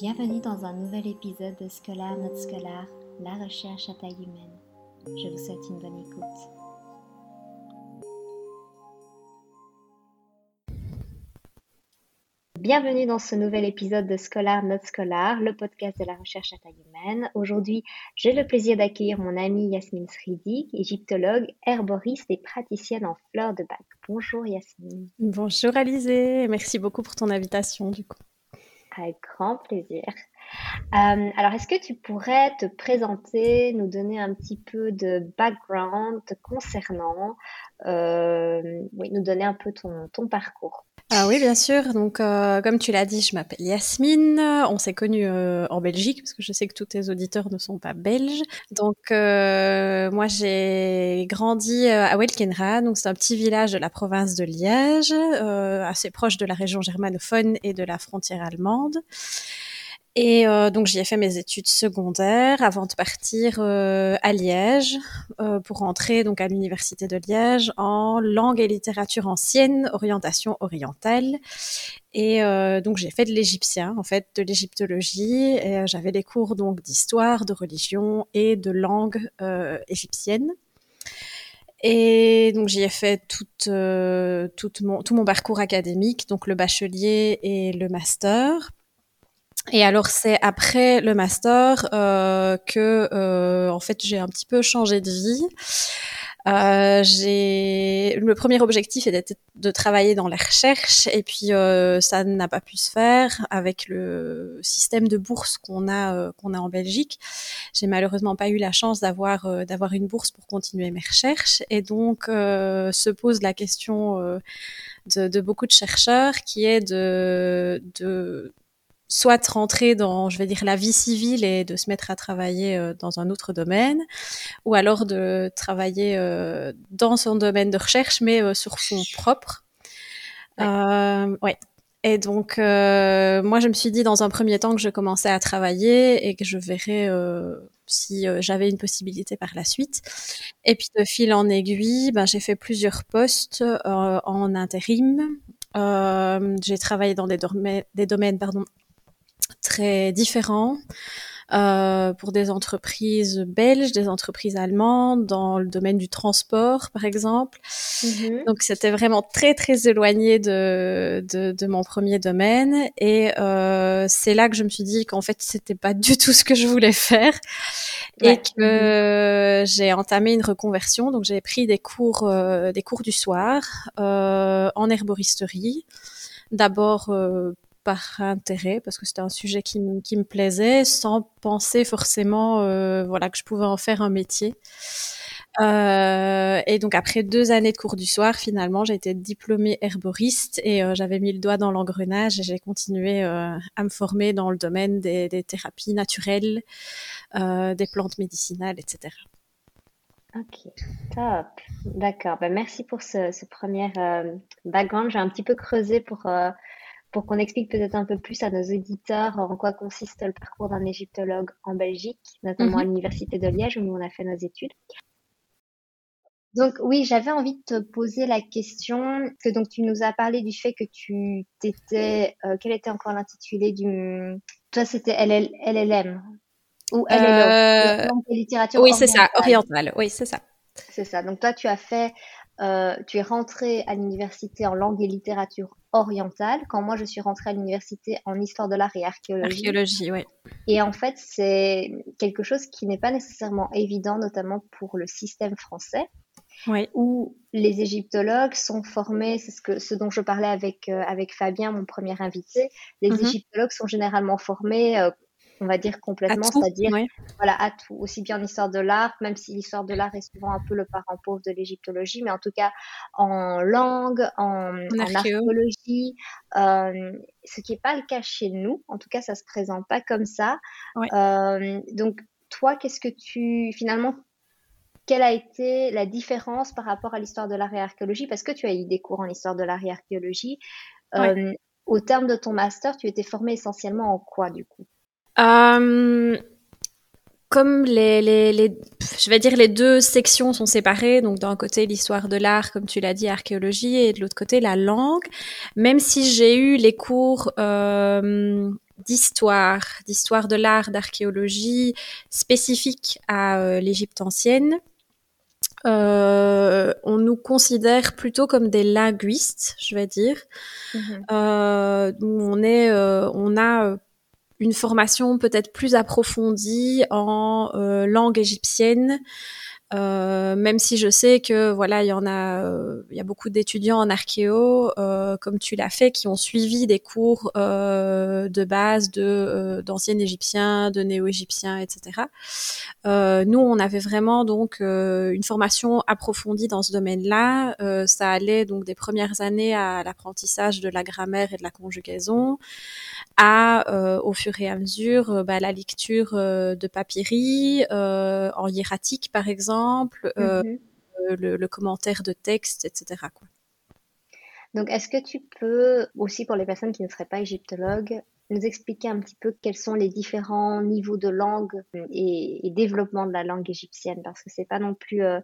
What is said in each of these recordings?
Bienvenue dans un nouvel épisode de Scolar Notre Scolar, la recherche à taille humaine. Je vous souhaite une bonne écoute. Bienvenue dans ce nouvel épisode de Scolar Notre Scolar, le podcast de la recherche à taille humaine. Aujourd'hui, j'ai le plaisir d'accueillir mon amie Yasmine Sridik, égyptologue, herboriste et praticienne en fleurs de bac. Bonjour Yasmine. Bonjour Alizé, merci beaucoup pour ton invitation du coup. Avec grand plaisir. Euh, alors, est-ce que tu pourrais te présenter, nous donner un petit peu de background concernant, euh, oui, nous donner un peu ton, ton parcours? Ah oui, bien sûr. Donc, euh, comme tu l'as dit, je m'appelle Yasmine. On s'est connus euh, en Belgique parce que je sais que tous tes auditeurs ne sont pas belges. Donc, euh, moi, j'ai grandi à Welkenra. Donc, c'est un petit village de la province de Liège, assez proche de la région germanophone et de la frontière allemande. Et euh, donc j'y ai fait mes études secondaires avant de partir euh, à Liège euh, pour entrer donc à l'université de Liège en langue et littérature ancienne, orientation orientale. Et donc j'ai fait de l'égyptien en fait, de l'égyptologie. Et j'avais des cours donc d'histoire, de religion et de langue égyptienne. Et donc j'y ai fait tout, tout, mon, tout mon parcours académique, donc le bachelier et le master. Et alors c'est après le master euh, que euh, en fait j'ai un petit peu changé de vie. Euh, j'ai le premier objectif était de travailler dans la recherche et puis euh, ça n'a pas pu se faire avec le système de bourse qu'on a euh, qu'on a en Belgique. J'ai malheureusement pas eu la chance d'avoir euh, d'avoir une bourse pour continuer mes recherches et donc se pose la question de, de, beaucoup de chercheurs qui est de, de soit rentrer dans, je vais dire, la vie civile et de se mettre à travailler euh, dans un autre domaine, ou alors de travailler euh, dans son domaine de recherche, mais euh, sur fond propre. Ouais. ouais. Et donc, moi, je me suis dit dans un premier temps que je commençais à travailler et que je verrais si j'avais une possibilité par la suite. Et puis, de fil en aiguille, ben, j'ai fait plusieurs postes en intérim. j'ai travaillé dans des, des domaines pardon, très différents euh, pour des entreprises belges, des entreprises allemandes, dans le domaine du transport, par exemple. Mm-hmm. Donc, c'était vraiment très, très éloigné de, de, de mon premier domaine. Et euh, c'est là que je me suis dit qu'en fait, c'était pas du tout ce que je voulais faire. Et que j'ai entamé une reconversion. Donc, j'ai pris des cours, euh, des cours du soir euh, en herboristerie. D'abord euh, par intérêt parce que c'était un sujet qui, me plaisait sans penser forcément euh, voilà que je pouvais en faire un métier. Euh, et donc après deux années de cours du soir, finalement, j'ai été diplômée herboriste et euh, j'avais mis le doigt dans l'engrenage et j'ai continué à me former dans le domaine des, thérapies naturelles, des plantes médicinales, etc. Ok, top. D'accord. Ben, merci pour ce, ce premier background. J'ai un petit peu creusé pour pour qu'on explique peut-être un peu plus à nos auditeurs en quoi consiste le parcours d'un égyptologue en Belgique, notamment à mhm. l'université de Liège où nous on a fait nos études. Donc oui, j'avais envie de te poser la question que donc tu nous as parlé du fait que tu t'étais euh, quel était encore l'intitulé du toi c'était LLM ou LLO, euh... littérature Oui, c'est ça, orientale. Oui, c'est ça. C'est ça. Donc toi tu as fait euh, tu es rentré à l'université en langue et littérature orientale, quand moi je suis rentrée à l'université en histoire de l'art et archéologie. Archéologie, oui. Et en fait, c'est quelque chose qui n'est pas nécessairement évident, notamment pour le système français. Oui. où les égyptologues sont formés, c'est ce, que, ce dont je parlais avec, euh, avec Fabien, mon premier invité, les mhm. égyptologues sont généralement formés euh, on va dire complètement, c'est-à-dire voilà à tout, aussi bien en histoire de l'art, même si l'histoire de l'art est souvent un peu le parent pauvre de l'égyptologie, mais en tout cas en langue, en, archéologie, euh, ce qui n'est pas le cas chez nous. En tout cas, ça se présente pas comme ça. Euh, donc toi, qu'est-ce que tu finalement quelle a été la différence par rapport à l'histoire de l'art et archéologie? Parce que tu as eu des cours en histoire de l'art et archéologie. Euh, au terme de ton master, tu étais formé essentiellement en quoi du coup? Euh, comme les, les, les, je vais dire les deux sections sont séparées, donc d'un côté l'histoire de l'art, comme tu l'as dit, archéologie, et de l'autre côté la langue. Même si j'ai eu les cours euh, d'histoire, d'histoire de l'art, d'archéologie spécifique à l'Égypte ancienne. Euh, on nous considère plutôt comme des linguistes, je vais dire. Mhm. Euh, on est, euh, on a une formation peut-être plus approfondie en langue égyptienne. Euh, même si je sais que voilà, il y en a, euh, il y a beaucoup d'étudiants en archéo, euh, comme tu l'as fait, qui ont suivi des cours de base de d'anciens égyptiens, de néo-égyptiens, etc. nous, on avait vraiment donc une formation approfondie dans ce domaine-là. ça allait donc des premières années à l'apprentissage de la grammaire et de la conjugaison, à au fur et à mesure bah, la lecture de papyri en hiératique par exemple euh, mhm. euh, le, commentaire de texte, etc. Donc, est-ce que tu peux, aussi pour les personnes qui ne seraient pas égyptologues, nous expliquer un petit peu quels sont les différents niveaux de langue et, développement de la langue égyptienne Parce que c'est pas non plus euh,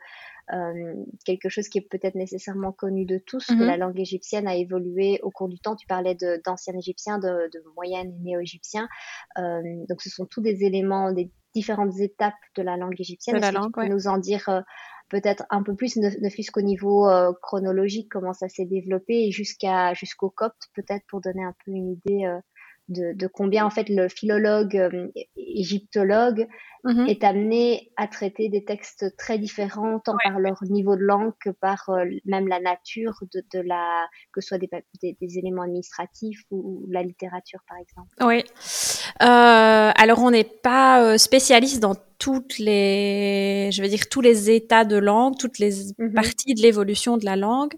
quelque chose qui est peut-être nécessairement connu de tous, que mhm. la langue égyptienne a évolué au cours du temps. Tu parlais d'anciens égyptiens, de, de moyennes et néo-égyptiens. donc, ce sont tous des éléments, des différentes étapes de la langue égyptienne. Est-ce que tu peux nous en dire euh, peut-être un peu plus, ne, fût-ce qu'au niveau euh, chronologique, comment ça s'est développé et jusqu'à jusqu'au copte, peut-être pour donner un peu une idée euh, de, combien en fait le philologue euh, égyptologue mm-hmm. est amené à traiter des textes très différents tant par leur niveau de langue que par euh, même la nature de, de, la que ce soit des, des, éléments administratifs ou, la littérature par exemple. Oui. Euh, alors on n'est pas spécialiste dans toutes les, je veux dire tous les états de langue, toutes les mhm. parties de l'évolution de la langue.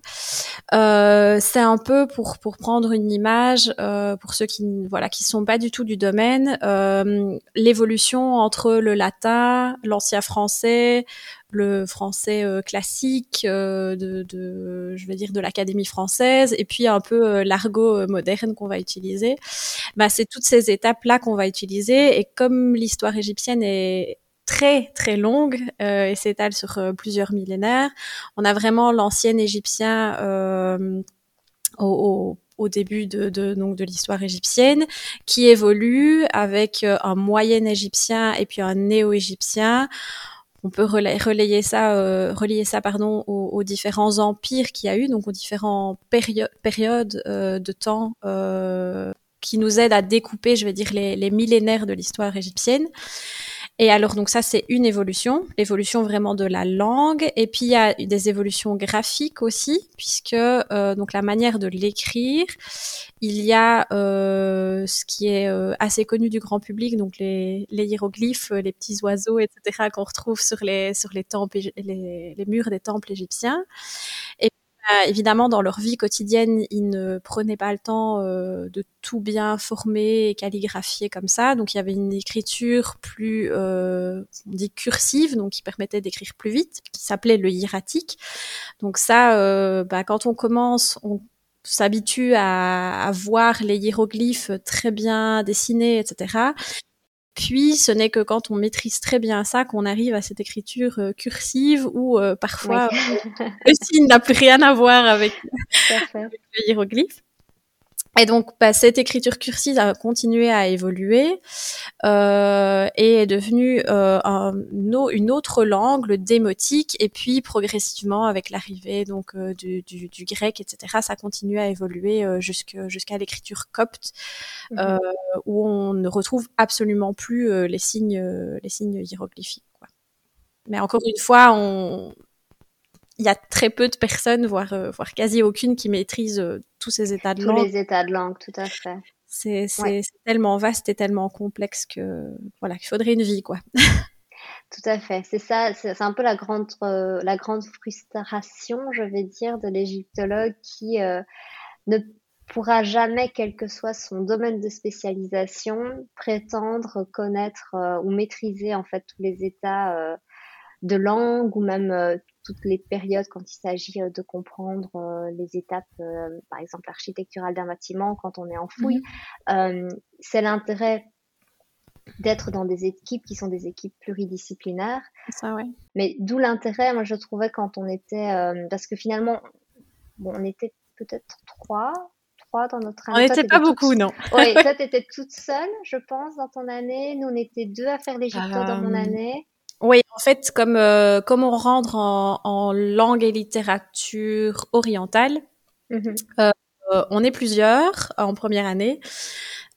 Euh, c'est un peu pour pour prendre une image euh, pour ceux qui voilà qui sont pas du tout du domaine, euh, l'évolution entre le latin, l'ancien français, le français euh, classique euh, de, de, je veux dire de l'académie française et puis un peu euh, l'argot moderne qu'on va utiliser bah c'est toutes ces étapes là qu'on va utiliser et comme l'histoire égyptienne est très très longue euh, et s'étale sur euh, plusieurs millénaires. On a vraiment l'ancien égyptien euh, au, au, début de, de, donc de l'histoire égyptienne qui évolue avec euh, un moyen égyptien et puis un néo-égyptien. On peut relayer ça, euh, relier ça pardon, aux, aux différents empires qu'il y a eu, donc aux différentes périodes de temps qui nous aident à découper, je vais dire, les, les millénaires de l'histoire égyptienne. Et alors, donc ça, c'est une évolution, l'évolution vraiment de la langue. Et puis, il y a des évolutions graphiques aussi, puisque euh, donc la manière de l'écrire, il y a euh, ce qui est euh, assez connu du grand public, donc les, les hiéroglyphes, les petits oiseaux, etc., qu'on retrouve sur les sur les temples, les, les murs des temples égyptiens. Euh, évidemment, dans leur vie quotidienne, ils ne prenaient pas le temps euh, de tout bien former et calligraphier comme ça. Donc, il y avait une écriture plus, euh, on dit cursive, donc qui permettait d'écrire plus vite, qui s'appelait le hiératique. Donc ça, euh, bah, quand on commence, on s'habitue à, à, voir les hiéroglyphes très bien dessinés, etc. Puis, ce n'est que quand on maîtrise très bien ça qu'on arrive à cette écriture euh, cursive où euh, parfois le signe n'a plus rien à voir avec, avec le hiéroglyphe. Et donc, bah, cette écriture cursive a continué à évoluer euh, et est devenue euh, un, une autre langue, le démotique, et puis progressivement, avec l'arrivée donc euh, du, du, du, grec, etc., ça continue à évoluer euh, jusqu'à l'écriture copte, euh, où on ne retrouve absolument plus euh, les signes, les signes hiéroglyphiques. Quoi. Mais encore une fois, on, il y a très peu de personnes, voire, euh, voire quasi aucune, qui maîtrisent euh, tous ces états de langue. Tous les états de langue, tout à fait. C'est tellement vaste et tellement complexe que voilà qu'il faudrait une vie, quoi. Tout à fait. C'est ça, c'est un peu la grande, euh, la grande frustration, je vais dire, de l'égyptologue qui ne pourra jamais, quel que soit son domaine de spécialisation, prétendre connaître ou maîtriser en fait tous les états de langue ou même toutes les périodes quand il s'agit euh, de comprendre euh, les étapes, euh, par exemple architecturales d'un bâtiment quand on est en fouille. Mhm. c'est l'intérêt d'être dans des équipes qui sont des équipes pluridisciplinaires. Ça, ouais. Mais d'où l'intérêt, moi je trouvais quand on était, parce que finalement, bon, on était peut-être trois, dans notre année. On n'était pas beaucoup, non. Oui, toi, tu étais toute seule, je pense, dans ton année. Nous, on était deux à faire l'Égypte dans mon année. Oui, en fait, comme, euh, comme on rentre en, langue et littérature orientale, mhm. on est plusieurs en première année,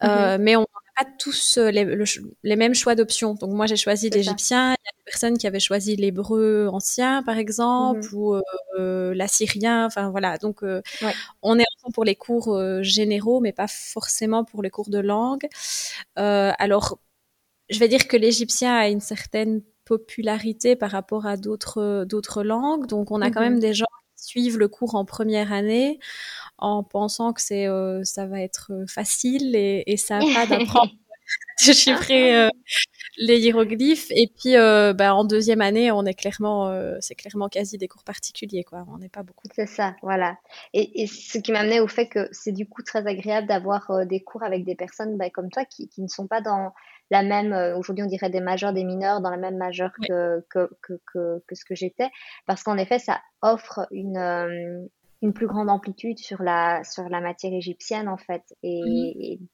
mhm. mais on pas tous euh, les, mêmes choix d'options. Donc moi j'ai choisi l'égyptien, il y a des personnes qui avaient choisi l'hébreu ancien par exemple mmh ou euh, l'assyrien. Enfin voilà, donc euh, on est ensemble pour les cours généraux, mais pas forcément pour les cours de langue. alors je vais dire que l'égyptien a une certaine popularité par rapport à d'autres d'autres langues. Donc on a quand mmh même des gens qui suivent le cours en première année en pensant que c'est euh, ça va être euh, facile et, et ça pas d'apprendre de chiffrer euh, les hiéroglyphes. Et puis bah, en deuxième année on est clairement c'est clairement quasi des cours particuliers quoi. On n'est pas beaucoup. C'est ça voilà. Et, et ce qui m'amenait au fait que c'est du coup très agréable d'avoir des cours avec des personnes bah, comme toi qui, qui, ne sont pas dans la même aujourd'hui on dirait des majeurs des mineurs dans la même majeure que, que, que, que, que, ce que j'étais. Parce qu'en effet ça offre une une plus grande amplitude sur la, sur la matière égyptienne en fait. Et, mmh.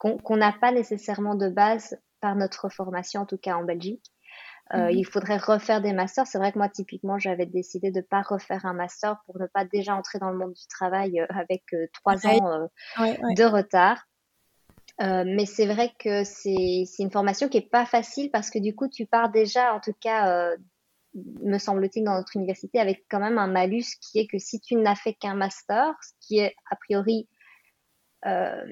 Qu'on n'a pas nécessairement de base par notre formation, en tout cas en Belgique. Euh, mmh. Il faudrait refaire des masters. C'est vrai que moi, typiquement, j'avais décidé de ne pas refaire un master pour ne pas déjà entrer dans le monde du travail euh, avec euh, trois ans de retard. mais c'est vrai que c'est une formation qui est pas facile parce que du coup, tu pars déjà, en tout cas, me semble-t-il, dans notre université, avec quand même un malus qui est que si tu n'as fait qu'un master, ce qui est a priori euh,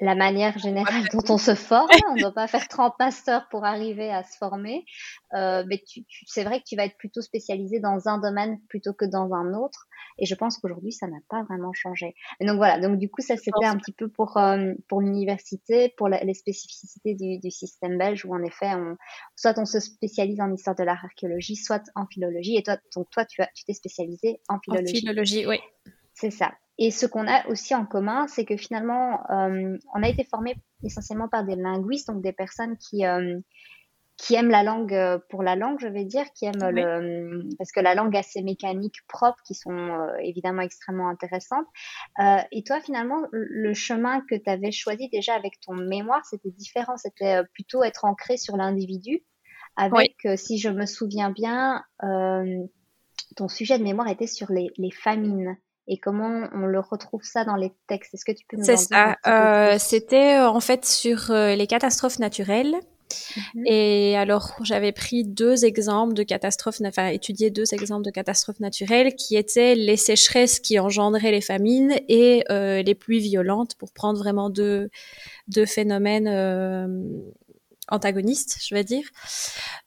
la manière générale dont on se forme. On ne doit pas faire 30 masters pour arriver à se former. Euh, mais tu, tu, c'est vrai que tu vas être plutôt spécialisé dans un domaine plutôt que dans un autre. Et je pense qu'aujourd'hui, ça n'a pas vraiment changé. Et donc voilà, donc du coup, ça c'était un petit peu pour, euh, pour l'université, pour les spécificités du, du, système belge, où en effet, on, soit on se spécialise en histoire de l'art archéologie, soit en philologie. Et toi, donc toi, tu, as, tu t'es spécialisé en philologie. En philologie, oui. C'est ça. Et ce qu'on a aussi en commun, c'est que finalement, euh, on a été formé essentiellement par des linguistes, donc des personnes qui euh, qui aiment la langue euh, pour la langue, je vais dire, qui aiment le parce que la langue a ses mécaniques propres qui sont évidemment extrêmement intéressantes. et toi, finalement, le chemin que tu avais choisi déjà avec ton mémoire, c'était différent. C'était plutôt être ancré sur l'individu. Avec, si je me souviens bien, ton sujet de mémoire était sur les, les famines et comment on le retrouve ça dans les textes? Est-ce que tu peux nous C'est ça. Euh, C'était euh, en fait sur euh, les catastrophes naturelles. Mhm. Et alors, j'avais pris deux exemples de catastrophes, enfin, étudié deux exemples de catastrophes naturelles qui étaient les sécheresses qui engendraient les famines et euh, les pluies violentes pour prendre vraiment deux, deux phénomènes euh, antagoniste, je vais dire.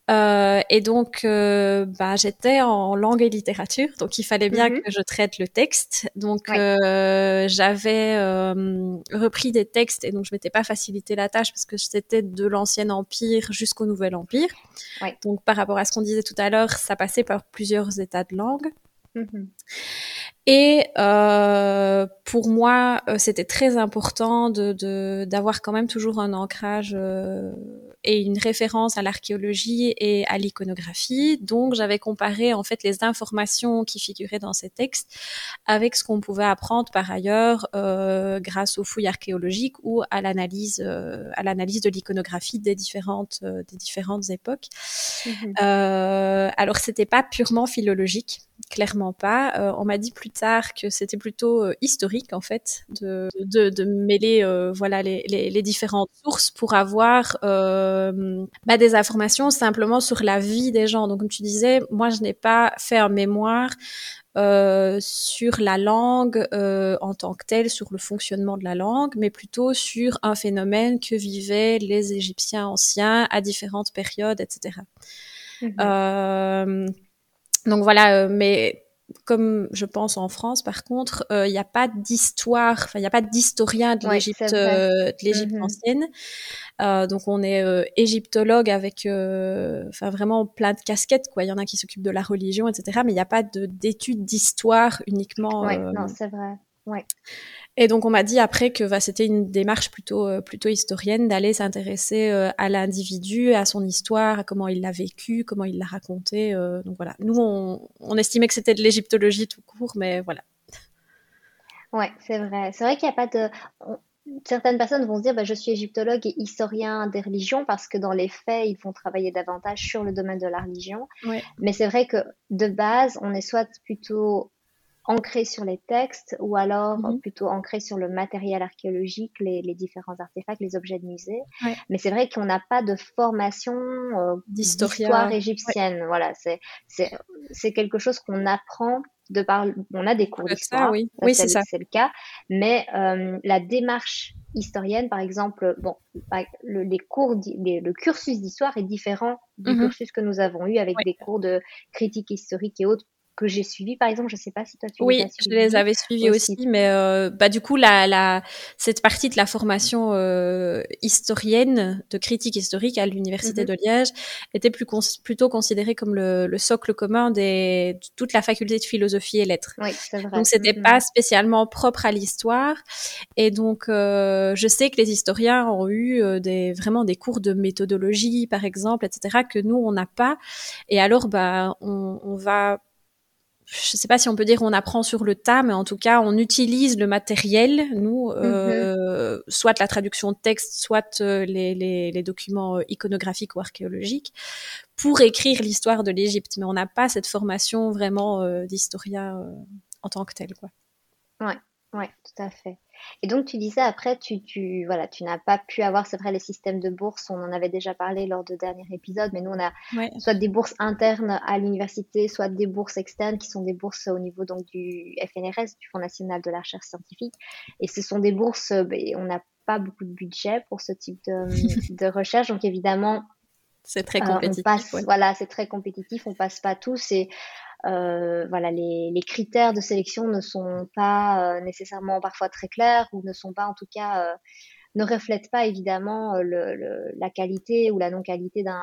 Euh, et donc, euh, bah, j'étais en langue et littérature, donc il fallait bien mm-hmm. que je traite le texte. Donc, euh, j'avais euh, repris des textes et donc je m'étais pas facilité la tâche parce que c'était de l'ancien empire jusqu'au nouvel empire. Donc, par rapport à ce qu'on disait tout à l'heure, ça passait par plusieurs états de langue. Mm-hmm. Et euh, pour moi, euh, c'était très important de d'avoir quand même toujours un ancrage euh, et une référence à l'archéologie et à l'iconographie. Donc, j'avais comparé en fait les informations qui figuraient dans ces textes avec ce qu'on pouvait apprendre par ailleurs euh, grâce aux fouilles archéologiques ou à l'analyse euh, à l'analyse de l'iconographie des différentes euh, des différentes époques. Mhm. alors, c'était pas purement philologique, clairement pas. on m'a dit plus tard que c'était plutôt historique en fait de de, de mêler voilà les, les, les, différentes sources pour avoir euh, bah, des informations simplement sur la vie des gens. Donc, comme tu disais, moi, je n'ai pas fait un mémoire euh, sur la langue euh, en tant que telle, sur le fonctionnement de la langue, mais plutôt sur un phénomène que vivaient les Égyptiens anciens à différentes périodes, etc. Euh, donc voilà, euh, mais comme je pense en France, par contre, il n'y a pas d'histoire, enfin, il n'y a pas d'historien de l'Égypte, l'Égypte mhm. ancienne. Euh, donc on est euh, égyptologue avec, euh, enfin vraiment plein de casquettes quoi. Il y en a qui s'occupent de la religion, etc. Mais il n'y a pas d'études d'histoire uniquement. Oui, non, c'est vrai. Ouais. Et donc on m'a dit après que bah, c'était une démarche plutôt plutôt historienne d'aller s'intéresser à l'individu, à son histoire, à comment il l'a vécu, comment il l'a raconté. donc voilà. Nous on, on estimait que c'était de l'égyptologie tout court, mais voilà. Ouais, c'est vrai. C'est vrai qu'il n'y a pas de. Certaines personnes vont se dire bah, je suis égyptologue et historien des religions parce que dans les faits, ils vont travailler davantage sur le domaine de la religion. Mais c'est vrai que de base, on est soit plutôt ancré sur les textes ou alors mhm. plutôt ancré sur le matériel archéologique, les, différents artefacts, les objets de musée. Mais c'est vrai qu'on n'a pas de formation euh, d'histoire égyptienne. Voilà, c'est c'est quelque chose qu'on apprend de par on a des cours d'histoire, oui, oui c'est ça, c'est le cas, mais euh, la démarche historienne, par exemple, bon, le, les cours, le cursus d'histoire est différent du mhm. cursus que nous avons eu avec des cours de critique historique et autres que j'ai suivi, par exemple. Je sais pas si toi tu oui, je les avais suivis aussi, mais euh, bah du coup la, la cette partie de la formation euh, historienne de critique historique à l'université mhm. de Liège était plus plutôt considérée comme le, le, socle commun des, de toute la faculté de philosophie et lettres. Oui, c'est vrai. Donc c'était mhm. pas spécialement propre à l'histoire, et donc euh, je sais que les historiens ont eu euh, des vraiment des cours de méthodologie, par exemple, etc. que nous on n'a pas, et alors bah on, on va je sais pas si on peut dire on apprend sur le tas, mais en tout cas, on utilise le matériel, nous, euh, mhm. soit la traduction de texte, soit euh, les, les, les, documents euh, iconographiques ou archéologiques, pour écrire l'histoire de l'Égypte. Mais on n'a pas cette formation vraiment euh, d'historien en tant que tel, quoi. Ouais, ouais, tout à fait. Et donc, tu disais après, tu, tu, voilà, tu n'as pas pu avoir, c'est vrai, les systèmes de bourse, on en avait déjà parlé lors de dernier épisode, mais nous, on a soit des bourses internes à l'université, soit des bourses externes qui sont des bourses au niveau donc du FNRS, du Fonds national de la recherche scientifique. Et ce sont des bourses, ben, on n'a pas beaucoup de budget pour ce type de, de recherche. Donc, évidemment, c'est très compétitif. Euh, on passe, Voilà, c'est très compétitif. On passe pas tous et euh, voilà, les, les, critères de sélection ne sont pas euh, nécessairement parfois très clairs ou ne sont pas en tout cas euh, ne reflètent pas évidemment le, le, la qualité ou la non-qualité d'un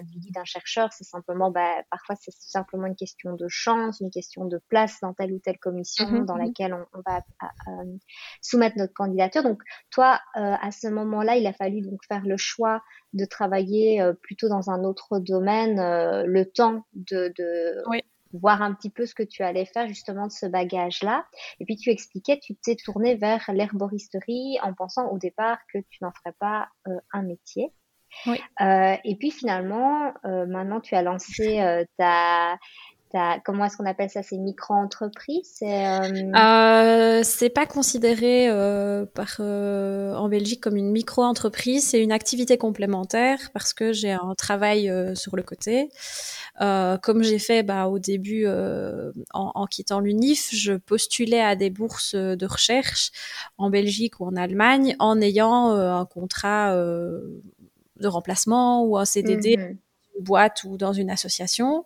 individu, d'un chercheur. C'est simplement, bah, parfois c'est simplement une question de chance, une question de place dans telle ou telle commission mmh dans mmh laquelle on, on va soumettre notre candidature. Donc toi, à ce moment-là, il a fallu donc faire le choix de travailler plutôt dans un autre domaine, le temps de, de oui voir un petit peu ce que tu allais faire justement de ce bagage-là. Et puis tu expliquais, tu t'es tourné vers l'herboristerie en pensant au départ que tu n'en ferais pas euh, un métier. Oui. Euh, et puis finalement, euh, maintenant tu as lancé euh, ta comment est-ce qu'on appelle ça? C'est micro-entreprise C'est euh... euh, pas considéré euh, par euh, en Belgique comme une micro-entreprise. C'est une activité complémentaire parce que j'ai un travail euh, sur le côté. comme j'ai fait bah, au début en, en, quittant l'UNIF, je postulais à des bourses de recherche en Belgique ou en Allemagne en ayant un contrat de remplacement ou un CDD. Mm-hmm boîte ou dans une association.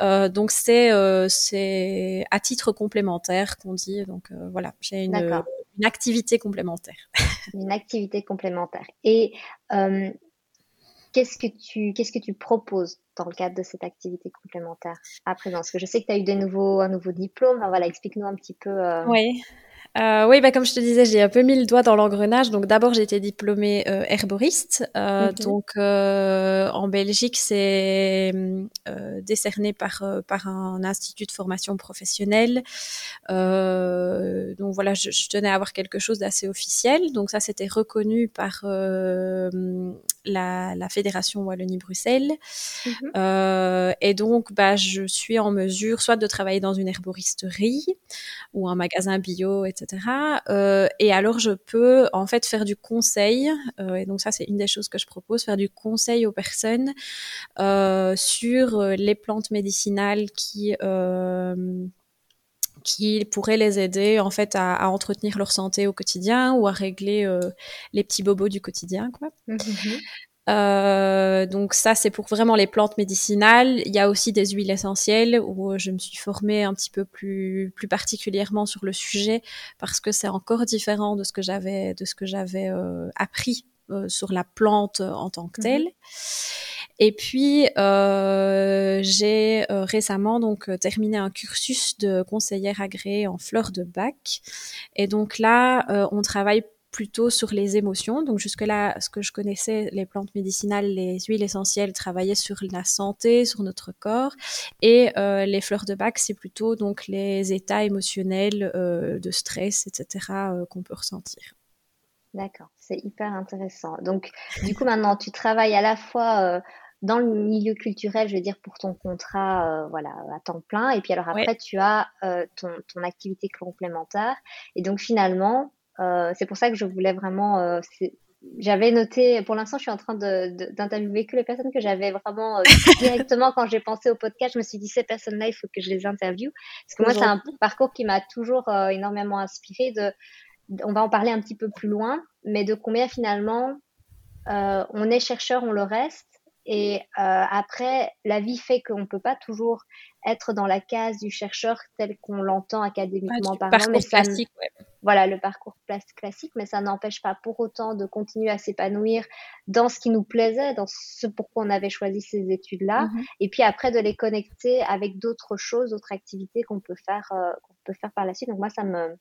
Euh, donc c'est euh, c'est à titre complémentaire qu'on dit. Donc euh, voilà, j'ai une, une, activité complémentaire. une activité complémentaire. Et qu'est-ce que tu qu'est-ce que tu proposes dans le cadre de cette activité complémentaire à présent Parce que je sais que tu as eu des nouveaux un nouveau diplôme. voilà, explique-nous un petit peu. Oui. Euh, oui, bah, comme je te disais, j'ai un peu mis le doigt dans l'engrenage. Donc d'abord, j'ai été diplômée euh, herboriste. Euh, Donc euh, en Belgique, c'est décerné par par un institut de formation professionnelle. donc voilà, je, je, tenais à avoir quelque chose d'assez officiel. Donc ça, c'était reconnu par la, la, fédération Wallonie-Bruxelles. Mhm. et donc, bah, je suis en mesure soit de travailler dans une herboristerie ou un magasin bio, etc euh, et alors, je peux en fait faire du conseil. Euh, et donc ça, c'est une des choses que je propose, faire du conseil aux personnes euh, sur les plantes médicinales qui qui pourraient les aider en fait à, entretenir leur santé au quotidien ou à régler les petits bobos du quotidien quoi. Mmh euh, donc ça, c'est pour vraiment les plantes médicinales. Il y a aussi des huiles essentielles où je me suis formée un petit peu plus, plus particulièrement sur le sujet parce que c'est encore différent de ce que j'avais, de ce que j'avais euh, appris euh, sur la plante en tant que telle. Mhm. Et puis euh, j'ai récemment donc terminé un cursus de conseillère agréée en fleurs de bac. Et donc là, on travaille plutôt sur les émotions. Donc jusque-là, ce que je connaissais, les plantes médicinales, les huiles essentielles travaillaient sur la santé, sur notre corps, et euh, les fleurs de bac, c'est plutôt donc les états émotionnels euh, de stress, etc. Euh, qu'on peut ressentir. D'accord, c'est hyper intéressant. Donc du coup maintenant, tu travailles à la fois dans le milieu culturel, je veux dire pour ton contrat, voilà, à temps plein, et puis alors après tu as ton, ton activité complémentaire, et donc finalement c'est pour ça que je voulais vraiment. Euh, j'avais noté, pour l'instant, je suis en train d'interviewer que les personnes que j'avais vraiment euh, directement quand j'ai pensé au podcast. Je me suis dit, ces personnes-là, il faut que je les interviewe. Parce que moi, c'est un parcours qui m'a toujours énormément inspiré. De, on va en parler un petit peu plus loin, mais de combien finalement on est chercheur, on le reste. Et après, la vie fait qu'on ne peut pas toujours être dans la case du chercheur tel qu'on l'entend académiquement parlant. Mais classique, voilà le parcours classique, mais ça n'empêche pas pour autant de continuer à s'épanouir dans ce qui nous plaisait, dans ce pourquoi on avait choisi ces études-là, mm-hmm. et puis après de les connecter avec d'autres choses, d'autres activités qu'on peut faire, euh, qu'on peut faire par la suite. Donc moi, ça me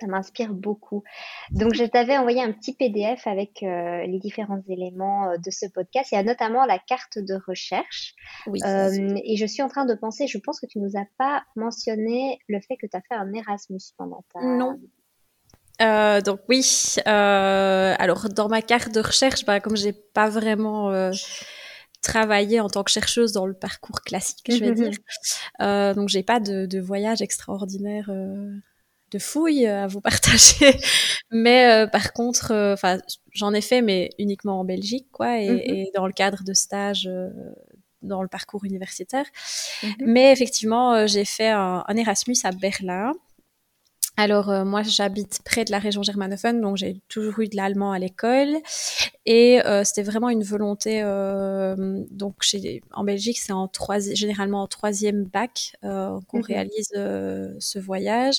ça m'inspire beaucoup. Donc, je t'avais envoyé un petit PDF avec euh, les différents éléments euh, de ce podcast. Il y a notamment la carte de recherche. Oui, euh, et je suis en train de penser, je pense que tu nous as pas mentionné le fait que tu as fait un Erasmus pendant ta... Non. donc oui, alors dans ma carte de recherche, bah, comme j'ai pas vraiment travaillé en tant que chercheuse dans le parcours classique, je vais dire, donc j'ai pas de, de voyage extraordinaire de fouilles à vous partager. mais euh, par contre, euh, enfin, j'en ai fait, mais uniquement en Belgique, quoi, et, mm-hmm. dans le cadre de stages euh, dans le parcours universitaire. Mm-hmm. Mais effectivement, j'ai fait un, Erasmus à Berlin. Alors euh, moi j'habite près de la région germanophone, donc j'ai toujours eu de l'allemand à l'école et euh, c'était vraiment une volonté. Euh, donc chez, en Belgique c'est en généralement en troisième bac qu'on mhm. réalise ce voyage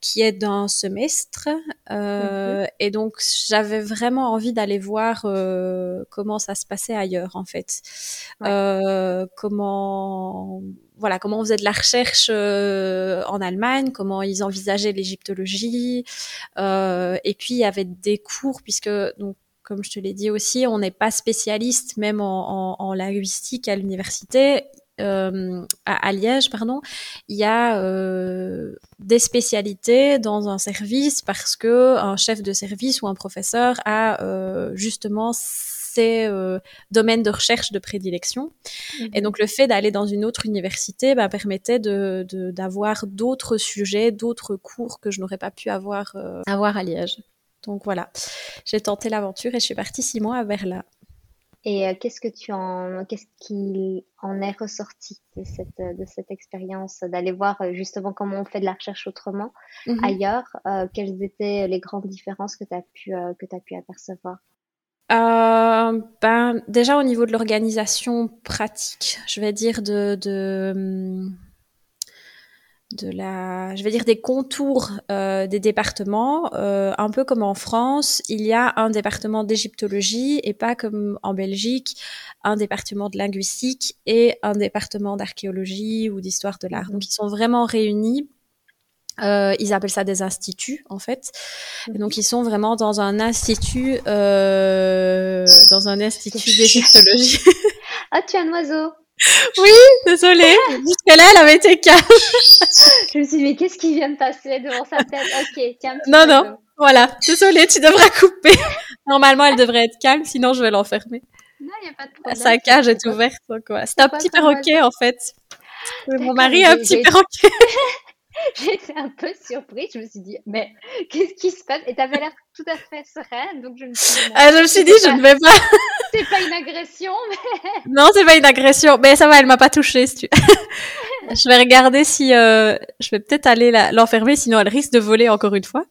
qui est d'un semestre mhm. et donc j'avais vraiment envie d'aller voir comment ça se passait ailleurs en fait, comment voilà comment on faisait de la recherche euh, en Allemagne, comment ils envisageaient l'égyptologie, euh, et puis il y avait des cours puisque donc comme je te l'ai dit aussi, on n'est pas spécialiste même en, linguistique à l'université. Euh, à, Liège, pardon, il y a des spécialités dans un service parce que un chef de service ou un professeur a justement ses euh, domaines de recherche de prédilection. Mhm. Et donc le fait d'aller dans une autre université bah, permettait de, d'avoir d'autres sujets, d'autres cours que je n'aurais pas pu avoir, euh, avoir à Liège. Donc voilà, j'ai tenté l'aventure et je suis partie six mois à Berlin. Et euh, qu'est-ce que tu en, qu'est-ce qui en est ressorti de cette, de cette expérience d'aller voir justement comment on fait de la recherche autrement mhm. ailleurs? Quelles étaient les grandes différences que tu as pu, que tu as pu apercevoir? Euh, ben, déjà au niveau de l'organisation pratique, je vais dire de, de, de la, je vais dire des contours euh, des départements, euh, un peu comme en France, il y a un département d'égyptologie et pas comme en Belgique, un département de linguistique et un département d'archéologie ou d'histoire de l'art. Donc ils sont vraiment réunis euh, ils appellent ça des instituts en fait. Et donc ils sont vraiment dans un institut, euh, dans un institut d'égyptologie. ah, tu as un oiseau. Oui, désolée. Jusque là, elle avait été calme. Je me suis dit mais qu'est-ce qui vient de passer devant sa tête? Ok, tiens. Non, non. Voilà. Désolée, tu devras couper. Normalement, elle devrait être calme, sinon je vais l'enfermer. Non, il n'y a pas de problème. Sa cage est ouverte. C'est un petit perroquet en fait. Mon mari a un petit perroquet. J'étais un peu surprise. Je me suis dit, mais qu'est-ce qui se passe? Et tu avais l'air tout à fait sereine. Donc je me suis dit, ah, je me suis dit, je ne vais pas. c'est pas une agression. Mais... Non, c'est pas une agression. Mais ça va, elle m'a pas touchée. Si tu... je vais regarder si. Euh... Je vais peut-être aller l'enfermer, sinon elle risque de voler encore une fois.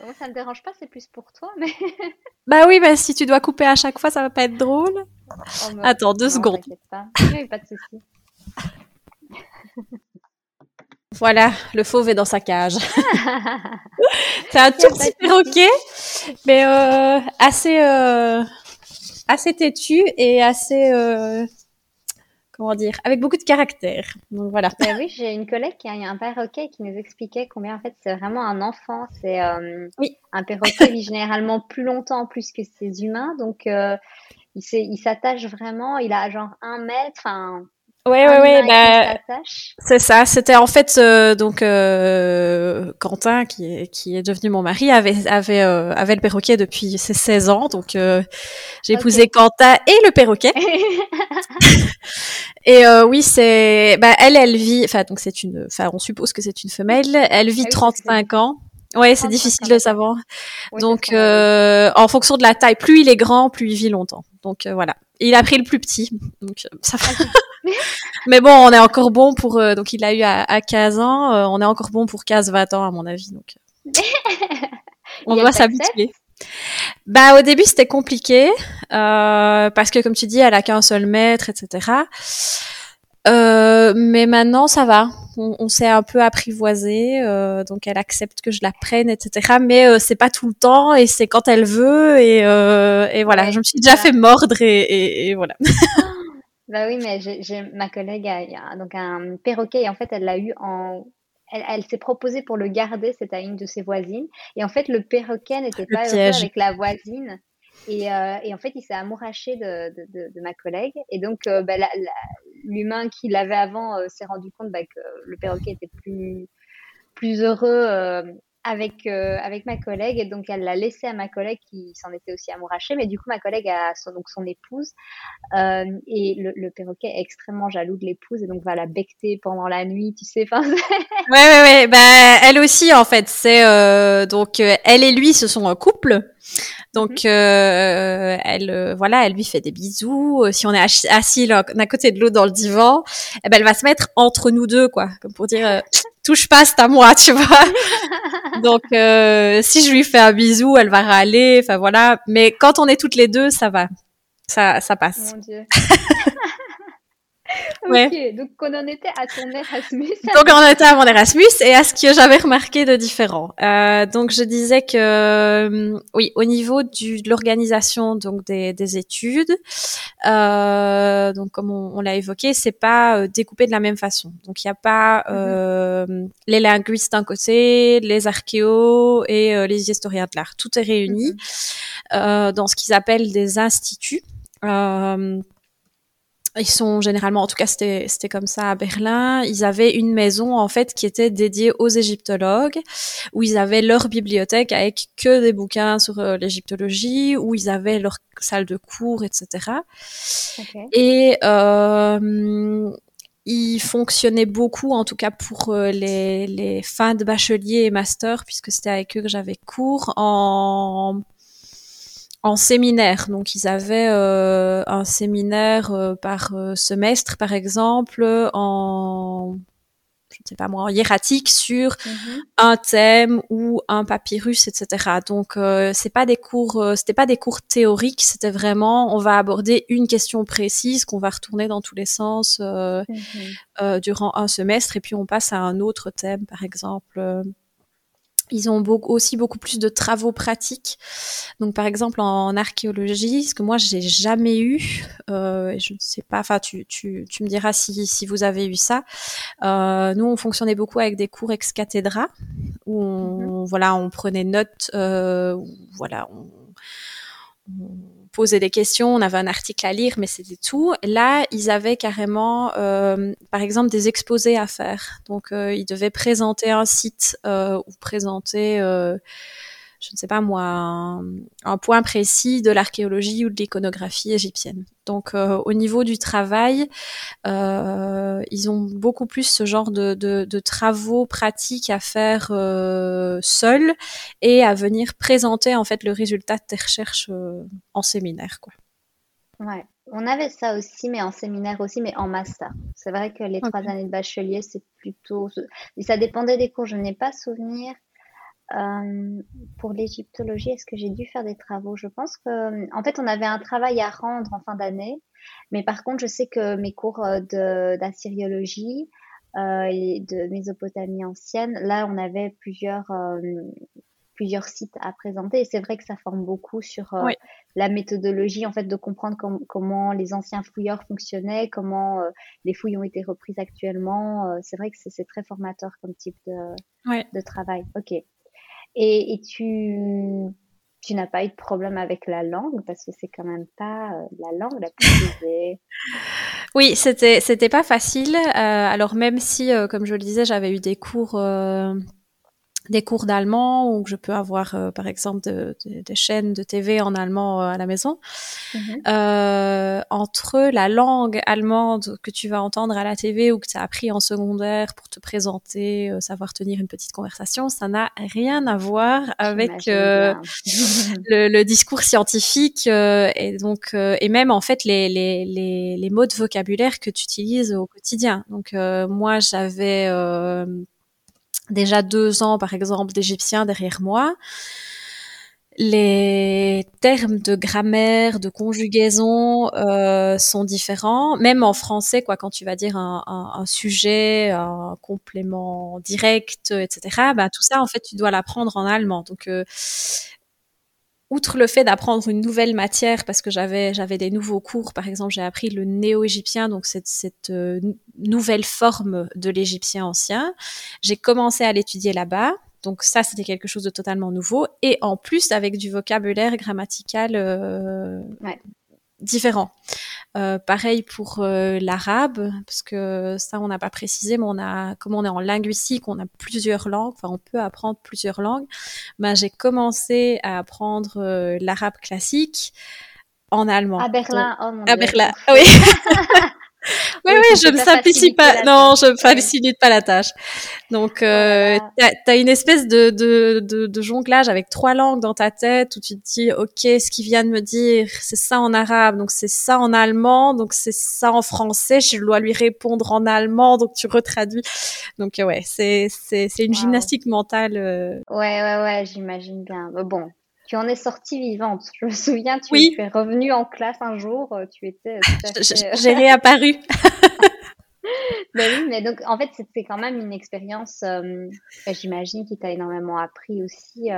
Bon, ça me dérange pas, c'est plus pour toi. Mais... bah oui, mais si tu dois couper à chaque fois, ça va pas être drôle. Oh, Attends, deux secondes. Pas. pas de souci. Voilà, le fauve est dans sa cage. c'est un tout petit perroquet, mais euh, assez, euh, assez têtu et assez, euh, comment dire, avec beaucoup de caractère. Donc voilà. Bah oui, j'ai une collègue qui a un perroquet qui nous expliquait combien en fait c'est vraiment un enfant. C'est oui. un perroquet vit généralement plus longtemps plus que ses humains, donc il s'attache vraiment. Il a genre un mètre, enfin Ouais, ouais, ouais. Bah, c'est ça. C'était en fait euh, donc euh, Quentin, qui est, qui est devenu mon mari, avait avait euh, avait le perroquet depuis ses 16 ans. Donc euh, j'ai épousé Quentin et le perroquet. et euh, oui, c'est bah elle, elle vit. Enfin donc c'est une. Enfin on suppose que c'est une femelle. Elle vit 35 ah ans. Ouais, c'est difficile de savoir. donc, en fonction de la taille, plus il est grand, plus il vit longtemps. Donc voilà. Il a pris le plus petit, donc ça. Mais bon, on est encore bon pour. Euh, donc, il a eu à, à 15 ans. Euh, on est encore bon pour 15-20 ans, à mon avis. Donc, euh, on doit s'habituer. Bah, au début, c'était compliqué parce que, comme tu dis, elle a qu'un seul maître, etc. mais maintenant, ça va. On, s'est un peu apprivoisé, donc elle accepte que je la prenne, etc. Mais c'est pas tout le temps et c'est quand elle veut et, et voilà. je me suis déjà fait mordre et, et, et voilà. Bah oui, mais j'ai ma collègue a, donc un perroquet et en fait elle l'a eu en elle, elle s'est proposée pour le garder, c'était à une de ses voisines. Et en fait, le perroquet n'était pas heureux avec la voisine. Et, euh, et en fait, il s'est amouraché de, de, de, de, ma collègue. Et donc, euh, bah, l'humain qui l'avait avant euh, s'est rendu compte bah, que le perroquet était plus, plus heureux avec euh, avec ma collègue. Et donc elle l'a laissé à ma collègue qui s'en était aussi amourachée. Mais du coup ma collègue a son, donc son épouse. Euh, et le, le, perroquet est extrêmement jaloux de l'épouse. Et donc va la becter pendant la nuit tu sais. Enfin ouais ouais ouais. Bah elle aussi en fait. C'est euh, donc elle et lui ce sont un couple. Donc mhm. euh, elle voilà elle lui fait des bisous. Si on est assis l'un à côté de l'autre dans le divan eh ben elle va se mettre entre nous deux quoi. Comme pour dire touche pas, c'est à moi, tu vois. Donc, euh, si je lui fais un bisou, elle va râler. Enfin voilà. Mais quand on est toutes les deux, ça va, ça, ça passe. Mon Dieu. donc on en était à ton Erasmus. donc on était à mon Erasmus et à ce que j'avais remarqué de différent. Euh, donc je disais que euh, oui, au niveau du, de l'organisation donc des, des études, euh, donc comme on, on l'a évoqué, c'est pas euh, découpé de la même façon. Donc il n'y a pas mhm. euh, les linguistes d'un côté, les archéos et les historiens de l'art. Tout est réuni mhm. dans ce qu'ils appellent des instituts. Euh, ils sont généralement, en tout cas c'était c'était comme ça à Berlin, ils avaient une maison en fait qui était dédiée aux égyptologues, où ils avaient leur bibliothèque avec que des bouquins sur euh, l'égyptologie, où ils avaient leur salle de cours, etc. Et euh, ils fonctionnaient beaucoup, en tout cas pour euh, les, les fins de bachelier et master, puisque c'était avec eux que j'avais cours, en en séminaire. Donc ils avaient euh, un séminaire euh, par euh, semestre, par exemple, en je ne sais pas moi, en hiératique sur mhm. un thème ou un papyrus, etc. Donc c'est pas des cours, c'était pas des cours théoriques, c'était vraiment on va aborder une question précise qu'on va retourner dans tous les sens mhm. durant un semestre et puis on passe à un autre thème, par exemple ils ont beaucoup, aussi beaucoup plus de travaux pratiques. Donc, par exemple, en, archéologie, ce que moi, j'ai jamais eu, euh, je ne sais pas, enfin, tu, tu, tu me diras si, si vous avez eu ça. Euh, nous, on fonctionnait beaucoup avec des cours ex cathedra, où on, mm-hmm. voilà, on prenait note, euh, voilà, on, on des questions, on avait un article à lire, mais c'était tout. Là, ils avaient carrément, euh, par exemple, des exposés à faire. Donc, euh, ils devaient présenter un site euh, ou présenter je ne sais pas moi, un, point précis de l'archéologie ou de l'iconographie égyptienne. Donc euh, au niveau du travail, euh, ils ont beaucoup plus ce genre de, de, de travaux pratiques à faire euh, seuls et à venir présenter en fait le résultat de tes recherches en séminaire. Quoi. Ouais, on avait ça aussi, mais en séminaire aussi, mais en master. C'est vrai que les trois années de bachelier, c'est plutôt... Ça dépendait des cours, je n'ai pas souvenir euh, pour l'égyptologie, est-ce que j'ai dû faire des travaux? Je pense que, en fait, on avait un travail à rendre en fin d'année, mais par contre, je sais que mes cours euh, d'assyriologie euh, et de Mésopotamie ancienne, là, on avait plusieurs, euh, plusieurs sites à présenter. Et c'est vrai que ça forme beaucoup sur euh, la méthodologie, en fait, de comprendre comment les anciens fouilleurs fonctionnaient, comment euh, les fouilles ont été reprises actuellement. Euh, c'est vrai que c'est très formateur comme type de, de travail. Ok. Et, tu, tu n'as pas eu de problème avec la langue parce que c'est quand même pas la langue la plus aisée. Oui, c'était c'était pas facile. alors même si, comme je le disais, j'avais eu des cours des cours d'allemand ou je peux avoir euh, par exemple des chaînes de TV en allemand euh, à la maison. Mhm. Euh, entre la langue allemande que tu vas entendre à la TV ou que tu as appris en secondaire pour te présenter, savoir tenir une petite conversation, ça n'a rien à voir avec le, le, discours scientifique et donc et même en fait les, les, les, les mots de vocabulaire que tu utilises au quotidien. Donc moi j'avais déjà deux ans, par exemple, d'égyptien derrière moi. Les termes de grammaire, de conjugaison euh, sont différents. Même en français, quoi, quand tu vas dire un, un, un sujet, un complément direct, etc. Bah tout ça, en fait, tu dois l'apprendre en allemand. Donc euh, outre le fait d'apprendre une nouvelle matière, parce que j'avais j'avais des nouveaux cours, par exemple, j'ai appris le néo-égyptien, donc cette, cette euh, nouvelle forme de l'égyptien ancien. J'ai commencé à l'étudier là-bas. Donc ça, c'était quelque chose de totalement nouveau. Et en plus, avec du vocabulaire grammatical euh, ouais différents. Euh, pareil pour euh, l'arabe, parce que ça on n'a pas précisé, mais on a, comme on est en linguistique, on a plusieurs langues, enfin on peut apprendre plusieurs langues. Ben, j'ai commencé à apprendre euh, l'arabe classique en allemand. À Berlin, oh mon À Berlin, oui. oui, oui, je ne simplifie pas. Non, je ne facilite pas la tâche. Donc, euh, tu as, une espèce de, de, de, de, jonglage avec trois langues dans ta tête où tu te dis, OK, ce qu'il vient de me dire, c'est ça en arabe, donc c'est ça en allemand, donc c'est ça en français, je dois lui répondre en allemand, donc tu retraduis. Donc, ouais, c'est une gymnastique mentale. Euh. Ouais, ouais, ouais, j'imagine bien. Bon, tu en es sortie vivante. Je me souviens, tu, es revenue en classe un jour, euh, tu étais euh, J'ai réapparu. ben oui, mais donc en fait, c'était quand même une expérience, euh, ben, j'imagine, qui t'a énormément appris aussi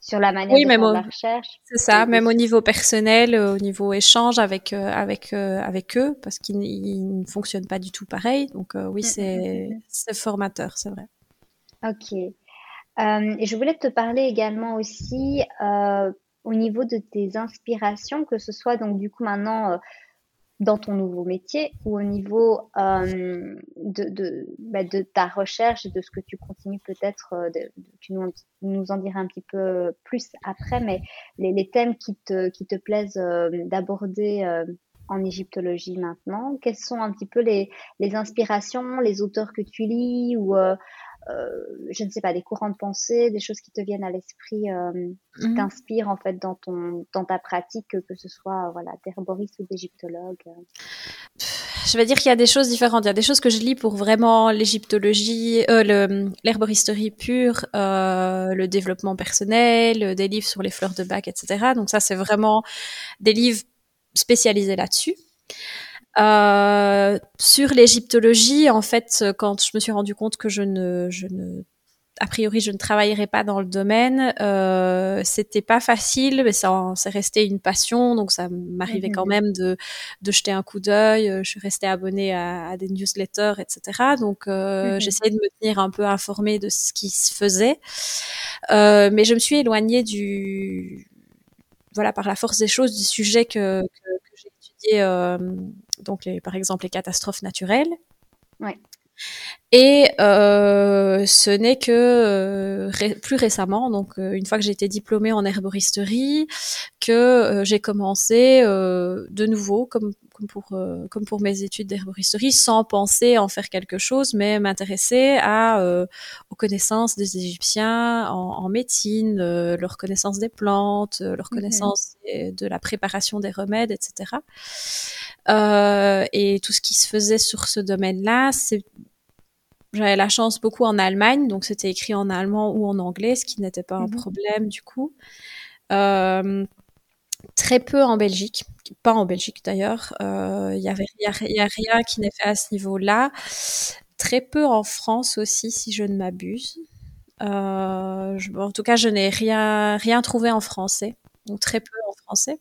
sur la manière de faire la recherche. C'est ça, même au niveau personnel, au niveau échange avec avec avec eux, parce qu'ils ne fonctionnent pas du tout pareil. Donc oui, mm, mm, c'est formateur, c'est vrai. Ok. Euh, je voulais te parler également aussi euh, au niveau de tes inspirations, que ce soit donc du coup maintenant euh, dans ton nouveau métier ou au niveau bah, de, ta recherche et de ce que tu continues peut-être, tu nous, en diras un petit peu plus après, mais les, thèmes qui te, plaisent d'aborder en égyptologie maintenant, quelles sont un petit peu les, inspirations, les auteurs que tu lis ou je ne sais pas, des courants de pensée, des choses qui te viennent à l'esprit, euh, qui mhm. t'inspirent en fait dans ton dans ta pratique, que ce soit voilà d'herboriste ou d'égyptologue. Je vais dire qu'il y a des choses différentes. Il y a des choses que je lis pour vraiment l'égyptologie, euh, l'herboristerie pure, euh, le développement personnel, des livres sur les fleurs de bac, etc. Donc ça, c'est vraiment des livres spécialisés là-dessus. Euh, sur l'égyptologie, en fait, quand je me suis rendu compte que je ne, je ne a priori, je ne travaillerai pas dans le domaine. Euh, c'était pas facile, mais ça, c'est resté une passion, donc ça m'arrivait quand mhm. même de, de jeter un coup d'œil. Euh, je suis restée abonnée à, à des newsletters, etc. Donc, euh, mhm. j'essayais de me tenir un peu informée de ce qui se faisait, euh, mais je me suis éloignée du, voilà, par la force des choses, du sujet que, que, que j'ai étudié euh, donc les, par exemple les catastrophes naturelles. Ouais. Et euh, ce n'est que euh, plus récemment, donc euh, une fois que j'ai été diplômée en herboristerie, que j'ai commencé de nouveau, comme, comme pour comme pour mes études d'herboristerie, sans penser en faire quelque chose, mais m'intéresser à aux connaissances des Égyptiens en, en médecine, leur connaissance des plantes, leur connaissance de la préparation des remèdes, etc. et tout ce qui se faisait sur ce domaine-là, c'est j'avais la chance beaucoup en Allemagne, donc c'était écrit en allemand ou en anglais, ce qui n'était pas un mhm. problème du coup. Euh, très peu en Belgique, pas en Belgique d'ailleurs. Il euh, y avait y a, y a rien qui n'est fait à ce niveau-là. Très peu en France aussi, si je ne m'abuse. en tout cas, je n'ai rien, rien trouvé en français, ou très peu en français.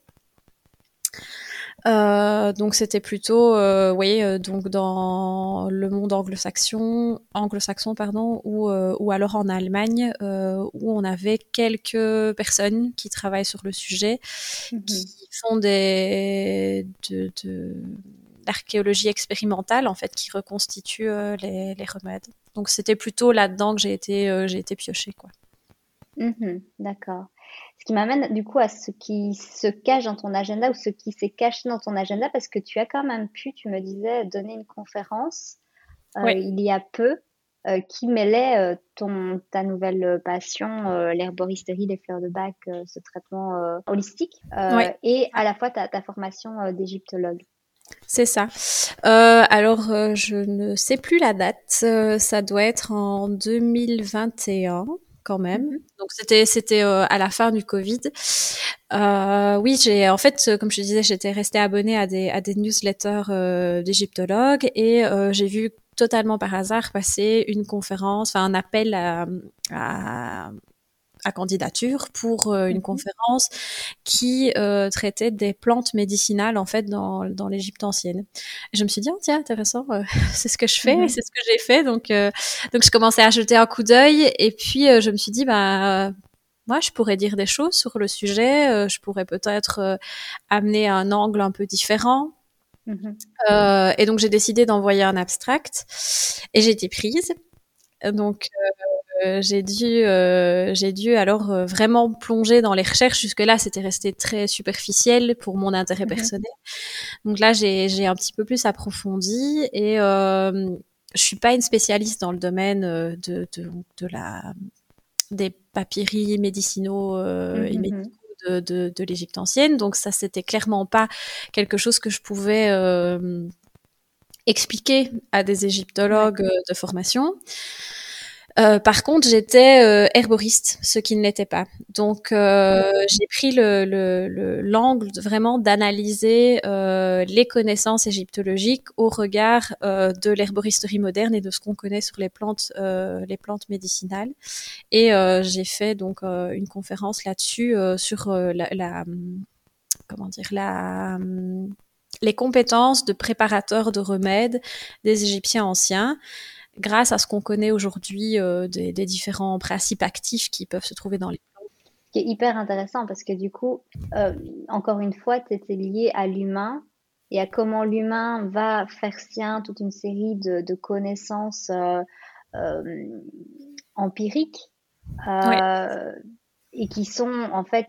Euh, donc c'était plutôt, euh, voyez, euh, donc dans le monde anglo-saxon, anglo-saxon pardon, ou euh, ou alors en Allemagne où on avait quelques personnes qui travaillent sur le sujet, mhm. qui font des de, de l'archéologie expérimentale en fait, qui reconstitue les, les remèdes. Donc c'était plutôt là-dedans que j'ai été j'ai été piochée quoi. Mhm, d'accord. Ce qui m'amène du coup à ce qui se cache dans ton agenda ou ce qui s'est caché dans ton agenda parce que tu as quand même pu, tu me disais, donner une conférence euh, il y a peu euh, qui mêlait euh, ton, ta nouvelle passion, l'herboristerie, les fleurs de bac, ce traitement holistique, et à la fois ta, ta formation d'égyptologue. C'est ça. alors, je ne sais plus la date. ça doit être en 2021 quand même. Mhm. Donc c'était c'était euh, à la fin du Covid. Euh, oui, j'ai en fait, comme je disais, j'étais restée abonnée à des à des newsletters euh, d'égyptologues et j'ai vu totalement par hasard passer une conférence, enfin un appel à, à à candidature pour euh, une mhm. conférence qui euh, traitait des plantes médicinales en fait dans, dans l'Égypte ancienne. Et je me suis dit oh, tiens intéressant, euh, c'est ce que je fais, mhm. c'est ce que j'ai fait donc donc je commençais à jeter un coup d'œil et puis je me suis dit bah moi, je pourrais dire des choses sur le sujet. je pourrais peut-être amener un angle un peu différent. Mhm. et donc, j'ai décidé d'envoyer un abstract et j'ai été prise. Donc, euh, j'ai dû, euh, j'ai dû alors euh, vraiment plonger dans les recherches. Jusque là, c'était resté très superficiel pour mon intérêt mhm. personnel. Donc là, j'ai, un petit peu plus approfondi et je suis pas une spécialiste dans le domaine de, de, de la des papyries médicinaux et mhm. médicaux de, de, de l'Égypte ancienne. Donc ça, c'était clairement pas quelque chose que je pouvais expliquer à des égyptologues de formation. Euh, par contre, j'étais euh, herboriste, ce qui ne l'était pas. Donc, euh, j'ai pris l'angle le, vraiment d'analyser les connaissances égyptologiques au regard de l'herboristerie moderne et de ce qu'on connaît sur les plantes, les médicinales. Et j'ai fait donc une conférence là-dessus sur comment dire les compétences de préparateurs de remèdes des Égyptiens anciens grâce à ce qu'on connaît aujourd'hui euh, des, différents principes actifs qui peuvent se trouver dans les plantes. Ce qui est hyper intéressant parce que du coup, euh, encore une fois, tu étais lié à l'humain et à comment l'humain va faire sien toute une série de, connaissances euh, empiriques. Et qui sont en fait,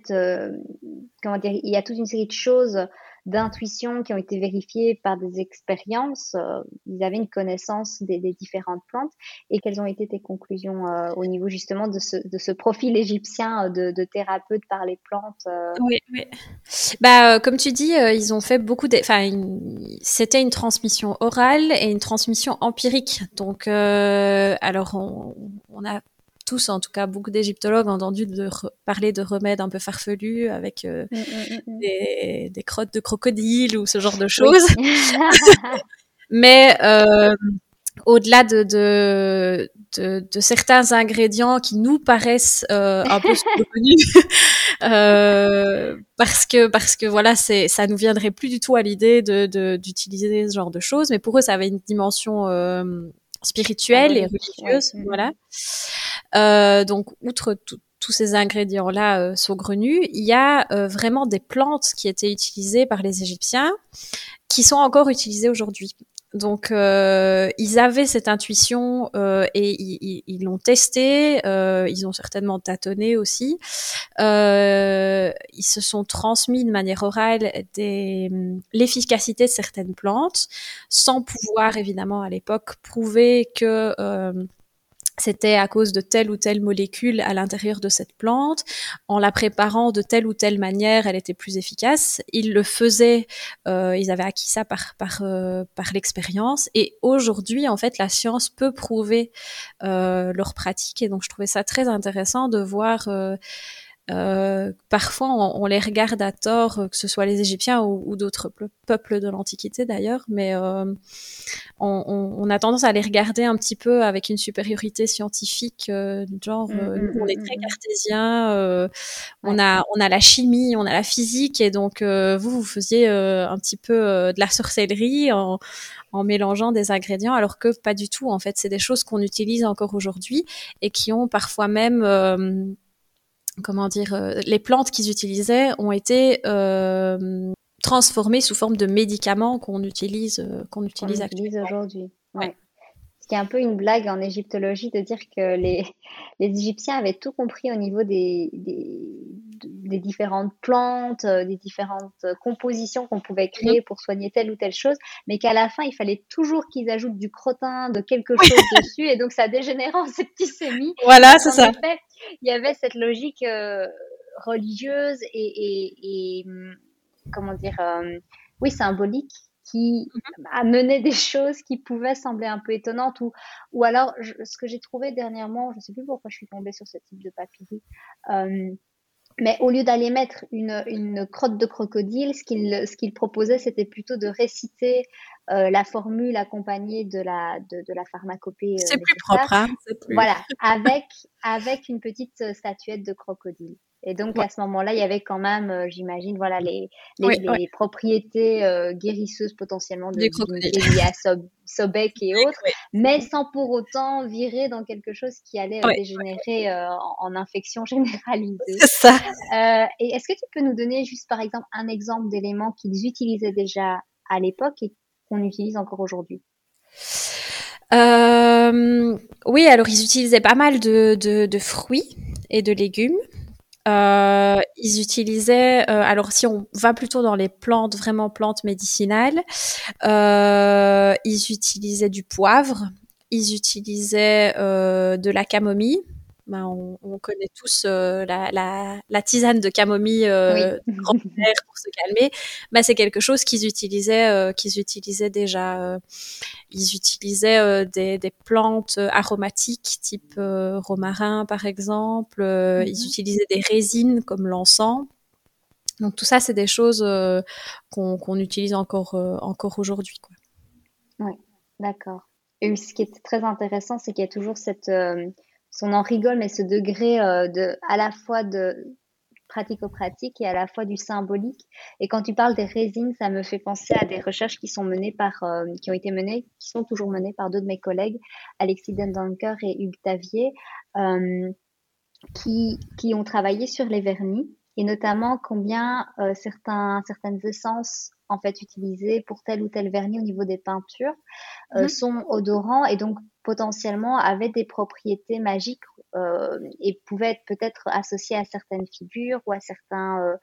comment dire, il y a toute une série de choses d'intuition qui ont été vérifiées par des expériences. Euh, ils avaient une connaissance des, différentes plantes. Et quelles ont été tes conclusions euh, au niveau justement de ce, de ce profil égyptien euh, de, de, thérapeute par les plantes Oui, oui. Bah, comme tu dis, ils ont fait beaucoup de... Enfin, c'était une transmission orale et une transmission empirique. Donc, alors, on, on a tous, en tout cas beaucoup d'égyptologues, ont entendu de parler de remèdes un peu farfelus avec euh, mm, mm, mm, des, crottes de crocodile ou ce genre de choses. Mais euh, au-delà de, de, certains ingrédients qui nous paraissent euh, un peu survenus, parce que parce que voilà, c'est ça nous viendrait plus du tout à l'idée de d'utiliser ce genre de choses, mais pour eux, ça avait une dimension spirituelle et religieuse, voilà. Euh, donc, outre tous ces ingrédients-là euh, saugrenus, il y a euh, vraiment des plantes qui étaient utilisées par les Égyptiens, qui sont encore utilisées aujourd'hui. Donc, euh, ils avaient cette intuition euh, et ils l'ont testé. Euh, ils ont certainement tâtonné aussi. ils se sont transmis de manière orale l'efficacité de certaines plantes, sans pouvoir évidemment à l'époque prouver que c'était à cause de telle ou telle molécule à l'intérieur de cette plante. En la préparant de telle ou telle manière, elle était plus efficace. Ils le faisaient, euh, ils avaient acquis ça par par euh, par l'expérience. Et aujourd'hui, en fait, la science peut prouver euh, leur pratique. Et donc, je trouvais ça très intéressant de voir euh, parfois on, les regarde à tort, que ce soit les Égyptiens ou, d'autres peuples de l'Antiquité d'ailleurs, mais euh, on, a tendance à les regarder un petit peu avec une supériorité scientifique, euh, genre mmh, mmh, on est mmh, très cartésien, on a on a la chimie, on a la physique, et donc vous vous faisiez un petit peu de la sorcellerie en en mélangeant des ingrédients, alors que pas du tout. En fait, c'est des choses qu'on utilise encore aujourd'hui et qui ont parfois même, euh, comment dire, euh, les plantes qu'ils utilisaient ont été euh, transformées sous forme de médicaments qu'on utilise, qu'on utilise, aujourd'hui. Ouais qui est un peu une blague en égyptologie de dire que les, les Égyptiens avaient tout compris au niveau des, des, différentes plantes, euh, des différentes compositions qu'on pouvait créer mhm. pour soigner telle ou telle chose, mais qu'à la fin, il fallait toujours qu'ils ajoutent du crottin, de quelque chose dessus, et donc ça dégénérait en septicémie. Voilà, c'est ça. il y avait cette logique euh, religieuse et, et, hum, comment dire, euh, oui, symbolique qui mmh amenait des choses qui pouvaient sembler un peu étonnantes ou, ou alors ce que j'ai trouvé dernièrement, je ne sais plus pourquoi je suis tombée sur ce type de papyri, euh, mais au lieu d'aller mettre une, une, crotte de crocodile, ce qu'il ce qu'il proposait, c'était plutôt de réciter euh, la formule accompagnée de la, de, de la pharmacopée. Euh, c'est plus propre, hein Voilà, avec, avec une petite statuette de crocodile. Et donc à ce moment-là, il y avait quand même, euh, j'imagine, voilà les les, propriétés euh, guérisseuses potentiellement de à Sobek et autres, mais sans pour autant virer dans quelque chose qui allait euh, dégénérer en, infection généralisée. C'est ça. et est-ce que tu peux nous donner juste par exemple un exemple d'éléments qu'ils utilisaient déjà à l'époque et qu'on utilise encore aujourd'hui? Oui, alors ils utilisaient pas mal de, de, de fruits et de légumes. Euh, ils utilisaient, euh, alors si on va plutôt dans les plantes, vraiment plantes médicinales, euh, ils utilisaient du poivre, ils utilisaient euh, de la camomille, ben, on, on, connaît tous euh, la, la, la, tisane de camomille euh, pour se calmer. Ben, c'est quelque chose qu'ils utilisaient, euh, qu'ils utilisaient déjà. Euh, ils utilisaient des, des, plantes aromatiques type romarin par exemple. Ils mhm. utilisaient des résines comme l'encens. Donc tout ça, c'est des choses qu'on utilise encore encore aujourd'hui. Oui, d'accord. Et ce qui est très intéressant, c'est qu'il y a toujours cette on en rigole, mais ce degré euh, de, à la fois de pratico-pratique et à la fois du symbolique. Et quand tu parles des résines, ça me fait penser à des recherches qui sont menées par, euh, qui ont été menées, qui sont toujours menées par deux de mes collègues, Alexis Dendanker et Hugues Tavier, euh, qui, qui ont travaillé sur les vernis et notamment combien certains, certaines essences en fait utilisées pour tel ou tel vernis au niveau des peintures mmh. sont odorants et donc potentiellement avaient des propriétés magiques euh, et pouvaient être peut-être associées à certaines figures ou à certains, euh,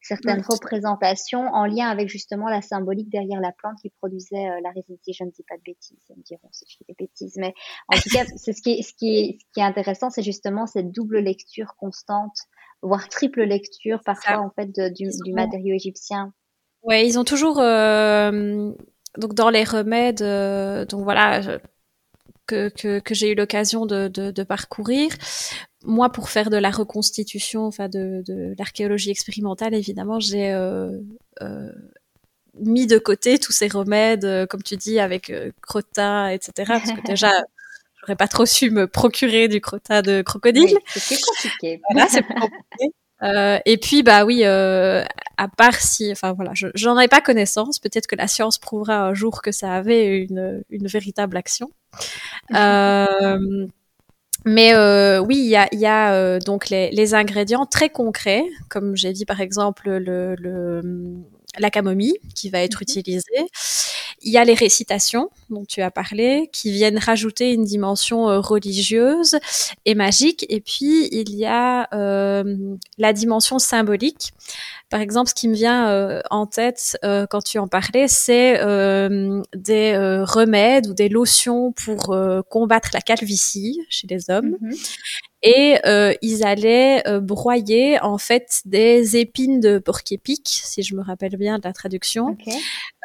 certaines représentations en lien avec justement la symbolique derrière la plante qui produisait euh, la résine. Si je ne dis pas de bêtises, ils me diront si je dis des bêtises, mais en tout cas, c'est ce qui est, ce qui est, ce qui est intéressant, c'est justement cette double lecture constante, voire triple lecture parfois en fait du, du, matériau égyptien. Ouais, ils ont toujours euh, donc dans les remèdes, euh, donc voilà que, que, que j'ai eu l'occasion de, de, de, parcourir. Moi, pour faire de la reconstitution, enfin de, de l'archéologie expérimentale, évidemment, j'ai euh, euh, mis de côté tous ces remèdes, euh, comme tu dis, avec euh, crottin, etc. Parce que déjà, j'aurais pas trop su me procurer du crottin de crocodile. c'est compliqué. Voilà, c'est compliqué. Euh, et puis bah oui, euh, à part si, enfin voilà, j'en avais pas connaissance. Peut-être que la science prouvera un jour que ça avait une, une véritable action. Euh, mais euh, oui, il y a, y a euh, donc les, les, ingrédients très concrets, comme j'ai dit par exemple le, le, la camomille qui va être mhm. utilisée. Il y a les récitations dont tu as parlé, qui viennent rajouter une dimension euh, religieuse et magique. Et puis, il y a euh, la dimension symbolique. Par exemple, ce qui me vient euh, en tête quand tu en parlais, c'est des remèdes ou des lotions pour combattre la calvitie chez les hommes. Mhm. Et euh, ils allaient euh, broyer en fait des épines de porc-épic, si je me rappelle bien de la traduction,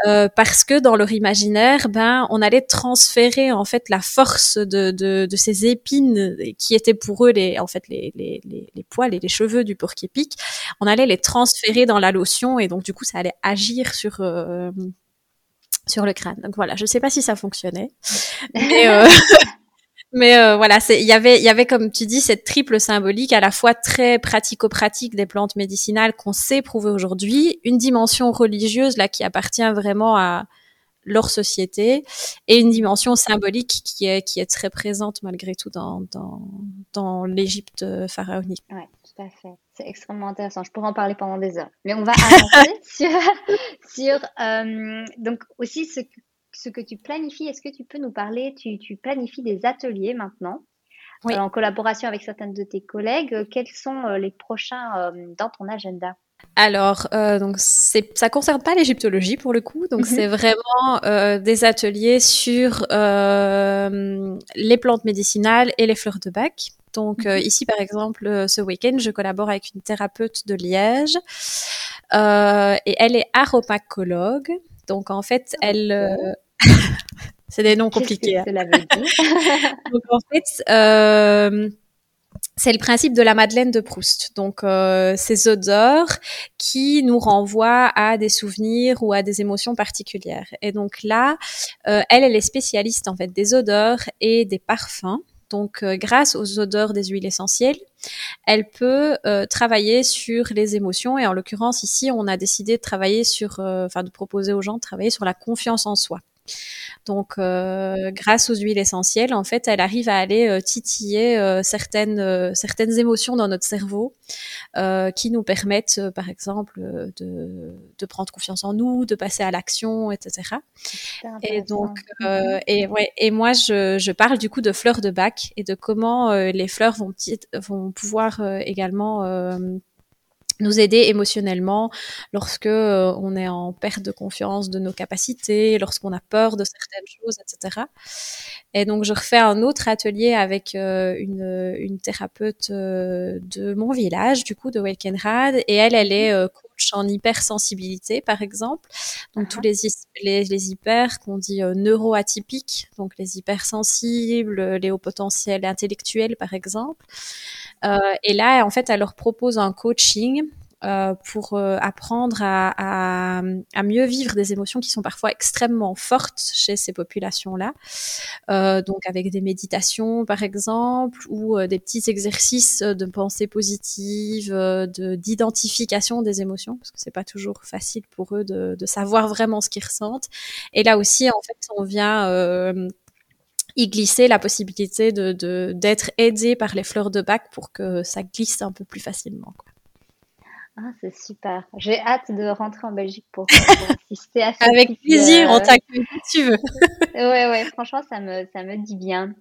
euh, parce que dans leur imaginaire, ben on allait transférer en fait la force de, de, de, ces épines qui étaient pour eux les en fait les, les, les, les poils et les cheveux du porc-épic, on allait les transférer dans la lotion et donc du coup ça allait agir sur euh, sur le crâne. Donc voilà, je sais pas si ça fonctionnait, mais euh, Mais euh, voilà, il y avait, il y avait comme tu dis cette triple symbolique à la fois très pratico-pratique des plantes médicinales qu'on sait prouver aujourd'hui, une dimension religieuse là qui appartient vraiment à leur société et une dimension symbolique qui est qui est très présente malgré tout dans dans, dans l'Égypte pharaonique. Ouais, tout à fait. C'est extrêmement intéressant. Je pourrais en parler pendant des heures. Mais on va avancer sur sur euh, donc aussi ce ce que tu planifies, est-ce que tu peux nous parler tu, tu planifies des ateliers maintenant oui. Euh, en collaboration avec certaines de tes collègues. Quels sont euh, les prochains euh, dans ton agenda? Alors, euh, donc c'est, ça concerne pas l'égyptologie pour le coup, donc mhm. c'est vraiment euh, des ateliers sur euh, les plantes médicinales et les fleurs de bac. Donc mhm. ici, par exemple, ce week-end, je collabore avec une thérapeute de Liège et elle est aropacologue. Donc en fait, elle c'est des noms compliqués. Hein. Donc en fait, euh, c'est le principe de la Madeleine de Proust. Donc euh, ces odeurs qui nous renvoient à des souvenirs ou à des émotions particulières. Et donc là, euh, elle, elle est spécialiste en fait des odeurs et des parfums. Donc, euh, grâce aux odeurs des huiles essentielles, elle peut euh, travailler sur les émotions. Et en l'occurrence, ici, on a décidé de travailler sur, enfin, de proposer aux gens de travailler sur la confiance en soi. Donc, euh, grâce aux huiles essentielles, en fait, elle arrive à aller euh, titiller euh, certaines certaines émotions dans notre cerveau, qui nous permettent, par exemple, de, de prendre confiance en nous, de passer à l'action, etc. Et donc, mm-hmm. et ouais, et moi, je, je parle du coup de fleurs de bac et de comment les fleurs vont vont pouvoir également nous aider émotionnellement lorsque euh, on est en perte de confiance de nos capacités, lorsqu'on a peur de certaines choses, etc. Et donc je refais un autre atelier avec euh, une, une, thérapeute euh, de mon village, du coup de Welkenrad, et elle, elle est coach en hypersensibilité, par exemple. Donc tous les, les, les hyper qu'on dit neuroatypiques, donc les hypersensibles, les hauts potentiels intellectuels, par exemple. Euh, et là, en fait, elle leur propose un coaching euh, pour euh, apprendre à, à, à, mieux vivre des émotions qui sont parfois extrêmement fortes chez ces populations-là. Euh, donc avec des méditations par exemple ou euh, des petits exercices de pensée positive, de d'identification des émotions parce que c'est pas toujours facile pour eux de, de, savoir vraiment ce qu'ils ressentent. Et là aussi en fait on vient y glisser la possibilité de d'être aidé par les fleurs de bac pour que ça glisse un peu plus facilement. Quoi. Ah, c'est super. J'ai hâte de rentrer en Belgique pour, assister à ça. Avec plaisir, on t'accueille si tu veux. ouais, ouais, franchement, ça me, ça me dit bien.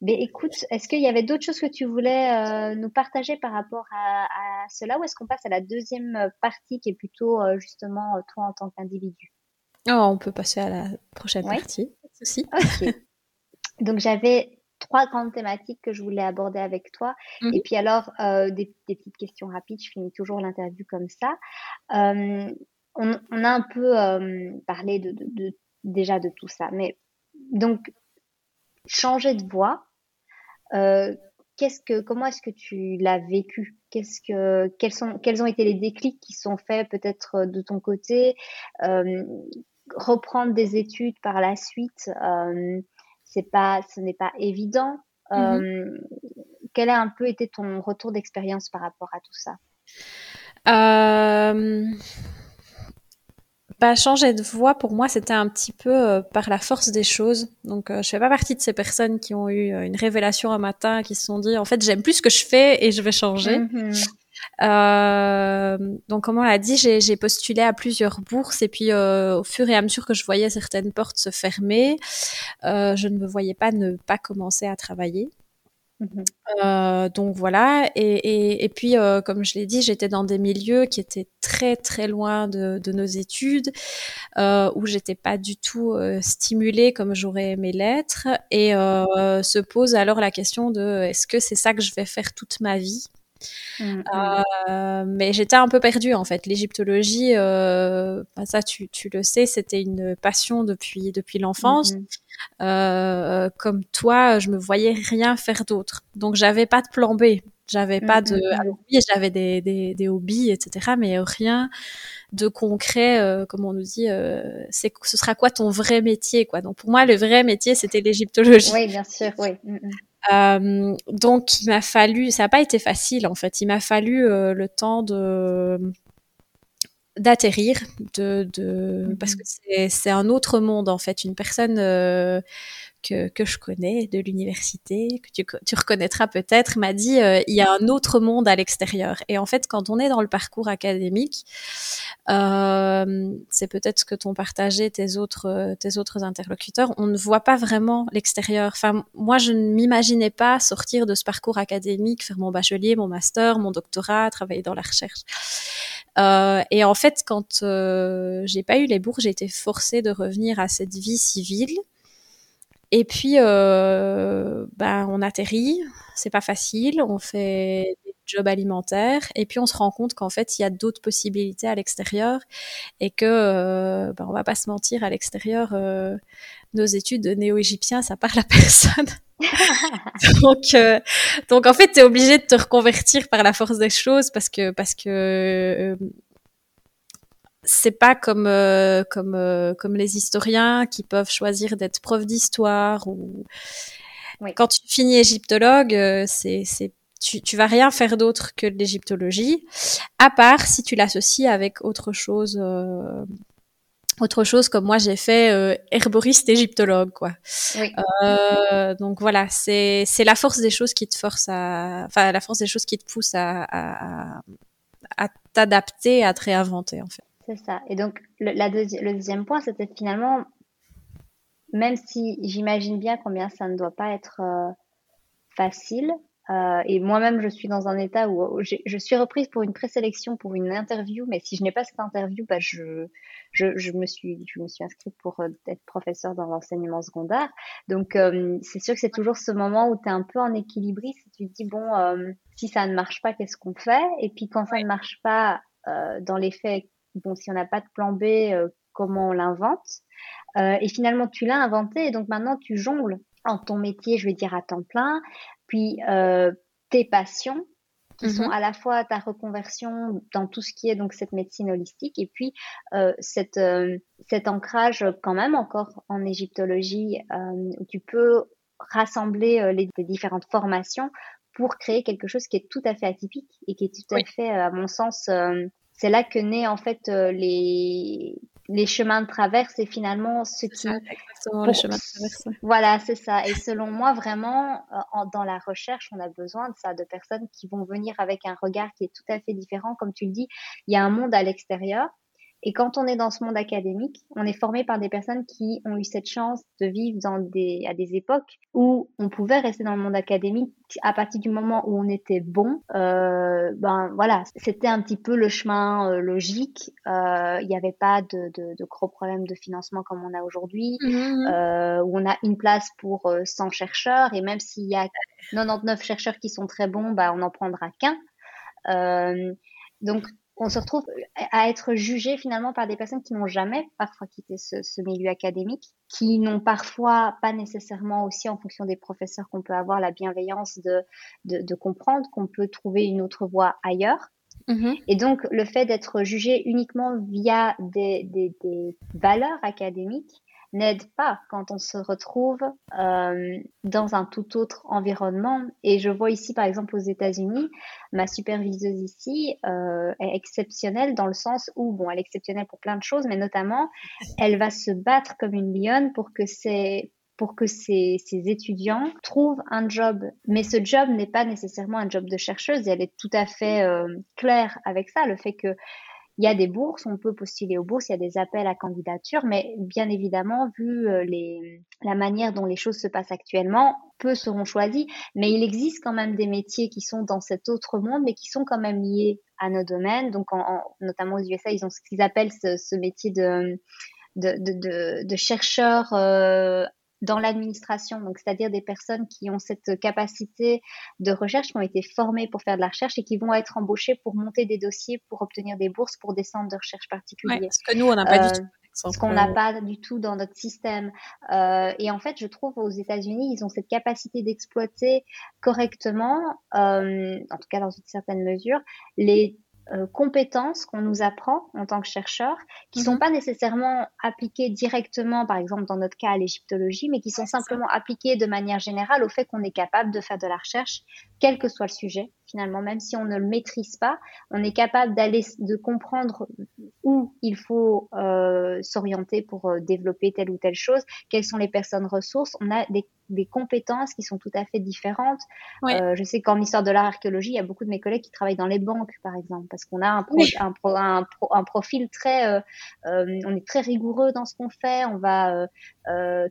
Mais écoute, est-ce qu'il y avait d'autres choses que tu voulais euh, nous partager par rapport à, à cela ou est-ce qu'on passe à la deuxième partie qui est plutôt euh, justement toi en tant qu'individu? Oh, On peut passer à la prochaine partie, pas. Donc j'avais trois grandes thématiques que je voulais aborder avec toi. Mmh Et puis alors, euh, des, des, petites questions rapides. Je finis toujours l'interview comme ça. Euh, on, on, a un peu euh, parlé de, de, de, déjà de tout ça. Mais donc, changer de voix, qu'est-ce que, comment est-ce que tu l'as vécu? Qu'est-ce que, quels sont, quels ont été les déclics qui sont faits peut-être de ton côté? Reprendre des études par la suite c'est pas, ce n'est pas évident. Mm-hmm. Euh, quel a un peu été ton retour d'expérience par rapport à tout ça? Bah, changer de voix, pour moi, c'était un petit peu euh, par la force des choses. Donc, euh, je fais pas partie de ces personnes qui ont eu une révélation un matin, qui se sont dit, en fait, j'aime plus ce que je fais et je vais changer. Mm-hmm. Euh, donc, comme on l'a dit, j'ai postulé à plusieurs bourses et puis euh, au fur et à mesure que je voyais certaines portes se fermer, euh, je ne me voyais pas ne pas commencer à travailler. Mhm. Euh, donc voilà, et, et, puis euh, comme je l'ai dit, j'étais dans des milieux qui étaient très très loin de, de nos études, euh, où j'étais pas du tout euh, stimulée comme j'aurais aimé l'être, et euh, se pose alors la question de est-ce que c'est ça que je vais faire toute ma vie? Mhm. euh, mais j'étais un peu perdue en fait. L'égyptologie, euh, bah, ça tu, tu, le sais, c'était une passion depuis depuis l'enfance. Mhm. Euh, comme toi, je me voyais rien faire d'autre. Donc j'avais pas de plan B. J'avais pas de. Oui, j'avais des, des, des, hobbies, etc. Mais rien de concret, comme on nous dit. C'est ce sera quoi ton vrai métier, quoi. Donc pour moi, le vrai métier, c'était l'égyptologie. Oui, bien sûr, oui. Euh, donc il m'a fallu, ça n'a pas été facile en fait. Il m'a fallu euh, le temps de d'atterrir, de, de parce que c'est un autre monde en fait. Une personne euh, que, que je connais de l'université, que tu, tu reconnaîtras peut-être, m'a dit euh, il y a un autre monde à l'extérieur. Et en fait, quand on est dans le parcours académique, euh, c'est peut-être ce que t'ont partagé tes autres tes autres interlocuteurs. On ne voit pas vraiment l'extérieur. Enfin, moi, je ne m'imaginais pas sortir de ce parcours académique, faire mon bachelier, mon master, mon doctorat, travailler dans la recherche. Euh, et en fait, quand euh, j'ai pas eu les bourses, j'ai été forcée de revenir à cette vie civile. Et puis, euh, ben, on atterrit, c'est pas facile, on fait des jobs alimentaires, et puis on se rend compte qu'en fait, il y a d'autres possibilités à l'extérieur, et que, euh, ben, on va pas se mentir, à l'extérieur, euh, nos études de néo-égyptien, ça parle à personne. donc, euh, donc en fait, tu es obligé de te reconvertir par la force des choses parce que parce que euh, c'est pas comme euh, comme euh, comme les historiens qui peuvent choisir d'être prof d'histoire ou oui. quand tu finis égyptologue, euh, c'est c'est tu, tu vas rien faire d'autre que de l'égyptologie, à part si tu l'associes avec autre chose autre chose comme moi j'ai fait euh, herboriste égyptologue quoi. Oui. Euh, donc voilà, c'est c'est la force des choses qui te force à enfin la force des choses qui te pousse à à, à t'adapter, à te réinventer en fait. C'est ça. Et donc le, la deuxi le deuxième point c'était finalement même si j'imagine bien combien ça ne doit pas être euh, facile, euh, et moi-même, je suis dans un état où je suis reprise pour une présélection, pour une interview, mais si je n'ai pas cette interview, bah je, je, je, me suis, je me suis inscrite pour euh, être professeur dans l'enseignement secondaire. Donc, euh, c'est sûr que c'est toujours ce moment où tu es un peu en équilibriste. Tu te dis, bon, si ça ne marche pas, qu'est-ce qu'on fait? Et puis, quand ça ne marche pas, dans les faits, bon, si on n'a pas de plan B, comment on l'invente? Et finalement, tu l'as inventé, et donc maintenant, tu jongles en ton métier, je vais dire à temps plein, puis euh, tes passions qui sont mhm. à la fois ta reconversion dans tout ce qui est donc cette médecine holistique et puis euh, cette, euh, cet ancrage quand même encore en égyptologie euh, où tu peux rassembler euh, les, les, différentes formations pour créer quelque chose qui est tout à fait atypique et qui est tout à fait à mon sens c'est là que naît en fait les les chemins de traverse et finalement ce qui ça, de traverse. voilà c'est ça et selon moi vraiment euh, en, dans la recherche on a besoin de ça de personnes qui vont venir avec un regard qui est tout à fait différent comme tu le dis il y a un monde à l'extérieur et quand on est dans ce monde académique, on est formé par des personnes qui ont eu cette chance de vivre dans des, à des époques où on pouvait rester dans le monde académique à partir du moment où on était bon. Euh, ben voilà, c'était un petit peu le chemin euh, logique. Euh, il n'y avait pas de, de, de, gros problèmes de financement comme on a aujourd'hui, mmh. euh, où on a une place pour 100 euh, chercheurs et même s'il y a 99 chercheurs qui sont très bons, bah on n'en prendra qu'un. Euh, donc on se retrouve à être jugé finalement par des personnes qui n'ont jamais parfois quitté ce, ce milieu académique, qui n'ont parfois pas nécessairement aussi en fonction des professeurs qu'on peut avoir la bienveillance de, de, de comprendre qu'on peut trouver une autre voie ailleurs. Mmh. Et donc le fait d'être jugé uniquement via des, des, des valeurs académiques n'aide pas quand on se retrouve euh, dans un tout autre environnement. Et je vois ici, par exemple, aux États-Unis, ma superviseuse ici euh, est exceptionnelle dans le sens où, bon, elle est exceptionnelle pour plein de choses, mais notamment, elle va se battre comme une lionne pour que ses pour que ces, ces, étudiants trouvent un job. Mais ce job n'est pas nécessairement un job de chercheuse et elle est tout à fait euh, claire avec ça, le fait que il y a des bourses, on peut postuler aux bourses, il y a des appels à candidature, mais bien évidemment, vu euh, les, la manière dont les choses se passent actuellement, peu seront choisis, mais il existe quand même des métiers qui sont dans cet autre monde, mais qui sont quand même liés à nos domaines. Donc, en, notamment aux USA, ils ont ce qu'ils appellent ce, ce métier de de, de, de, chercheurs euh, dans l'administration, donc c'est-à-dire des personnes qui ont cette capacité de recherche, qui ont été formées pour faire de la recherche et qui vont être embauchées pour monter des dossiers, pour obtenir des bourses pour des centres de recherche particuliers. parce que nous, on n'a pas du tout. Ce qu'on n'a pas du tout dans notre système. Euh, et en fait, je trouve aux États-Unis, ils ont cette capacité d'exploiter correctement, euh, en tout cas dans une certaine mesure, les euh, compétences qu'on nous apprend en tant que chercheur, qui sont mhm. pas nécessairement appliquées directement, par exemple dans notre cas à l'égyptologie, mais qui sont simplement appliquées de manière générale au fait qu'on est capable de faire de la recherche, quel que soit le sujet. Finalement, même si on ne le maîtrise pas, on est capable d'aller, de comprendre où il faut euh, s'orienter pour euh, développer telle ou telle chose, quelles sont les personnes ressources. On a des des compétences qui sont tout à fait différentes. Euh, je sais qu'en histoire de l'art archéologie, il y a beaucoup de mes collègues qui travaillent dans les banques, par exemple, parce qu'on a un, un, un, profil très, euh, on est très rigoureux dans ce qu'on fait. On va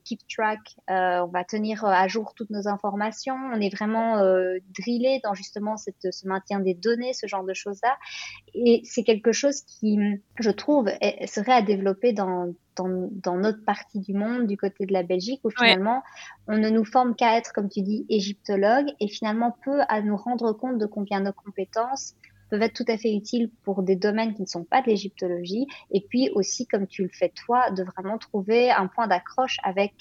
keep track, on va tenir à jour toutes nos informations. On est vraiment drillé dans justement cette, ce maintien des données, ce genre de choses-là. Et c'est quelque chose qui, je trouve, serait à développer dans dans, notre partie du monde, du côté de la Belgique, où finalement, on ne nous forme qu'à être, comme tu dis, égyptologue, et finalement peu à nous rendre compte de combien nos compétences peuvent être tout à fait utiles pour des domaines qui ne sont pas de l'égyptologie, et puis aussi, comme tu le fais toi, de vraiment trouver un point d'accroche avec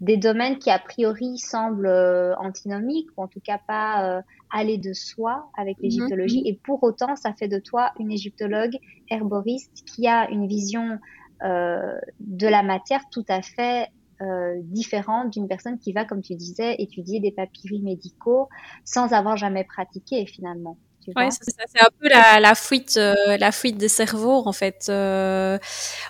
des domaines qui a priori semblent euh, antinomiques ou en tout cas pas euh, aller de soi avec mhm. l'égyptologie et pour autant ça fait de toi une égyptologue herboriste qui a une vision euh, de la matière tout à fait euh, différente d'une personne qui va, comme tu disais, étudier des papyries médicaux sans avoir jamais pratiqué finalement. Ouais, c'est un peu la, la fuite, euh, la fuite des cerveaux en fait. Euh,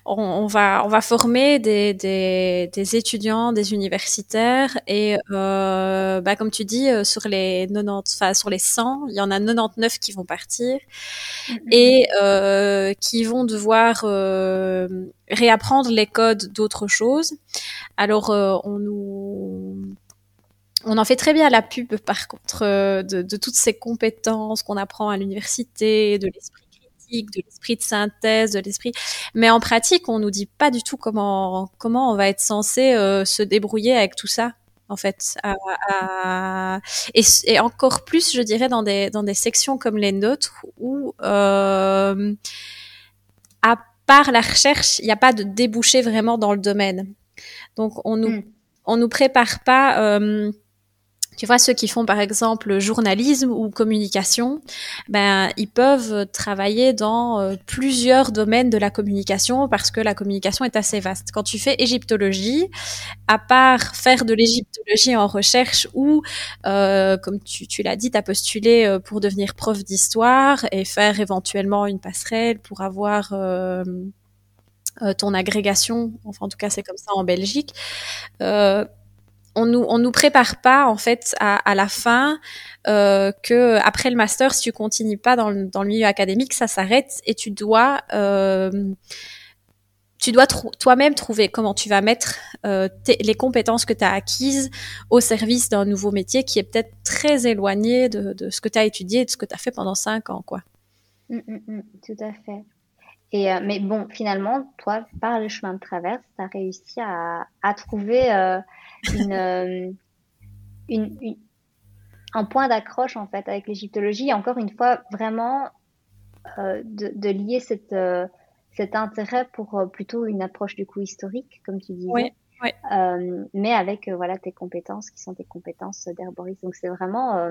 on, on, va, on va former des, des, des étudiants, des universitaires, et euh, bah, comme tu dis, euh, sur les 90, enfin sur les 100, il y en a 99 qui vont partir mm-hmm. et euh, qui vont devoir réapprendre les codes d'autres choses. Alors, on nous on en fait très bien la pub, par contre, euh, de, toutes ces compétences qu'on apprend à l'université, de l'esprit critique, de l'esprit de synthèse, de l'esprit. Mais en pratique, on nous dit pas du tout comment comment on va être censé euh, se débrouiller avec tout ça. En fait, Et, encore plus, je dirais, dans des dans des sections comme les nôtres où euh, à part la recherche, il n'y a pas de débouché vraiment dans le domaine. Donc on nous hmm. on nous prépare pas tu vois, ceux qui font par exemple journalisme ou communication, ben ils peuvent travailler dans euh, plusieurs domaines de la communication parce que la communication est assez vaste. Quand tu fais égyptologie, à part faire de l'égyptologie en recherche ou, euh, comme tu, tu l'as dit, tu postulé euh, pour devenir prof d'histoire et faire éventuellement une passerelle pour avoir euh, ton agrégation, enfin en tout cas c'est comme ça en Belgique. Euh, on nous on nous prépare pas en fait à, la fin euh, que après le master si tu continues pas dans le, dans le milieu académique ça s'arrête et tu dois euh, tu dois toi-même trouver comment tu vas mettre euh, les compétences que tu as acquises au service d'un nouveau métier qui est peut-être très éloigné de, de ce que tu as étudié de ce que tu as fait pendant cinq ans quoi. Mmh, mmh, mmh, tout à fait. Et, euh, mais bon, finalement, toi, par le chemin de traverse, tu as réussi à, à trouver euh, une, une, un point d'accroche en fait avec l'égyptologie. Et encore une fois, vraiment euh, de, de, lier cette, euh, cet intérêt pour plutôt une approche du coup historique, comme tu disais. Oui, oui. mais avec voilà tes compétences qui sont tes compétences d'herboriste. Donc c'est vraiment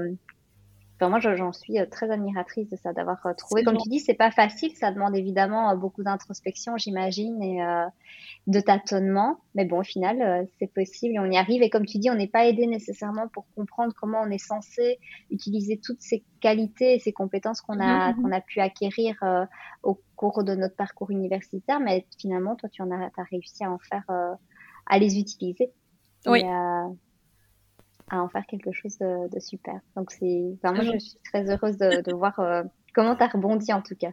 moi, j'en suis euh, très admiratrice de ça, d'avoir euh, trouvé. Comme tu dis, c'est pas facile. Ça demande évidemment euh, beaucoup d'introspection, j'imagine, et de tâtonnement. Mais bon, au final, c'est possible et on y arrive. Et comme tu dis, on n'est pas aidé nécessairement pour comprendre comment on est censé utiliser toutes ces qualités et ces compétences qu'on a, mm-hmm. qu'on a pu acquérir au cours de notre parcours universitaire. Mais finalement, toi, tu en as, as réussi à en faire, à les utiliser. Oui à en faire quelque chose de, super. Donc c'est, enfin, moi je suis très heureuse de, voir euh, comment tu as rebondi en tout cas.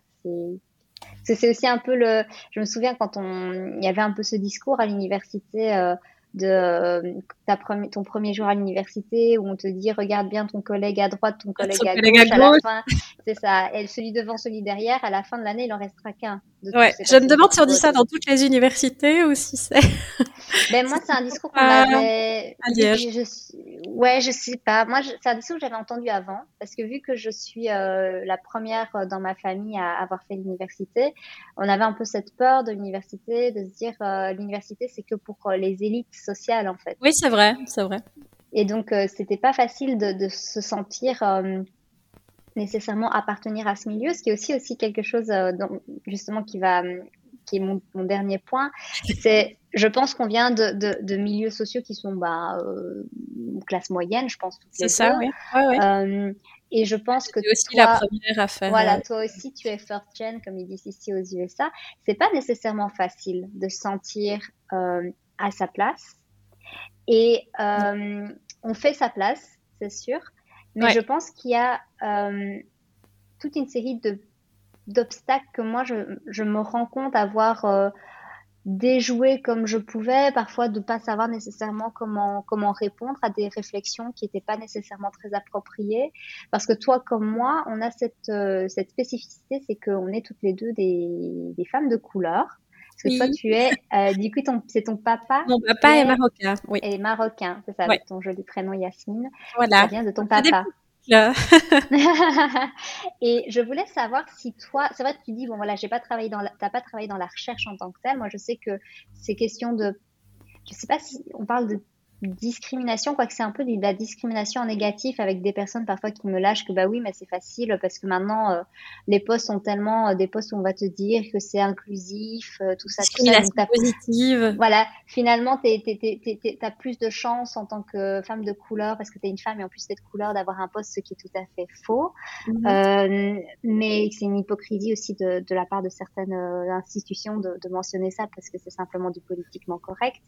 c'est aussi un peu le. Je me souviens quand on, il y avait un peu ce discours à l'université. Euh, de euh, ta ton premier jour à l'université où on te dit regarde bien ton collègue à droite, ton collègue, à, gauche, à, la fin. C'est ça. Et celui devant, celui derrière, à la fin de l'année, il en restera qu'un. Ouais. Je me demande si on dit ça dans toutes les universités ou si c'est. Ben moi, c'est un discours qu'on avait. Je... Ouais, je sais pas. Moi, c'est un discours que j'avais entendu avant parce que vu que je suis euh, la première dans ma famille à avoir fait l'université, on avait un peu cette peur de l'université, de se dire euh, l'université c'est que pour les élites sociales en fait. Oui, c'est vrai, c'est vrai. Et donc, euh, c'était pas facile de, de se sentir euh, nécessairement appartenir à ce milieu, ce qui est aussi aussi quelque chose euh, dont, justement qui va qui est mon, mon dernier point, c'est je pense qu'on vient de, de, de, milieux sociaux qui sont bah, euh, classe moyenne, je pense. C'est ça, oui. Ouais, ouais. Euh, et je pense que aussi toi, la première à faire. Voilà, toi aussi, tu es first gen, comme ils disent ici aux USA. C'est pas nécessairement facile de se sentir euh, à sa place et euh, on fait sa place, c'est sûr. Mais je pense qu'il y a euh, toute une série de d'obstacles que moi je, je, me rends compte avoir euh, déjoué comme je pouvais, parfois de pas savoir nécessairement comment comment répondre à des réflexions qui n'étaient pas nécessairement très appropriées. Parce que toi comme moi, on a cette euh, cette spécificité, c'est qu'on est toutes les deux des, des femmes de couleur. Parce que toi, tu es, euh, du coup, c'est ton papa. Mon papa est, marocain, oui. Et marocain, c'est ça, avec ton joli prénom Yasmine. Voilà. Ça vient de ton papa. et je voulais savoir si toi, c'est vrai que tu dis bon voilà, j'ai pas travaillé dans, t'as pas travaillé dans la recherche en tant que tel. Moi, je sais que c'est question de, je sais pas si on parle de discrimination, quoique c'est un peu de la discrimination en négatif avec des personnes parfois qui me lâchent que bah oui, mais c'est facile parce que maintenant euh, les postes sont tellement euh, des postes où on va te dire que c'est inclusif, euh, tout ça, tout ça. positive. Voilà, finalement, tu as plus de chance en tant que femme de couleur parce que tu es une femme et en plus t'es de couleur d'avoir un poste, ce qui est tout à fait faux. Mhm. mais c'est une hypocrisie aussi de, de, la part de certaines institutions de, de mentionner ça parce que c'est simplement du politiquement correct.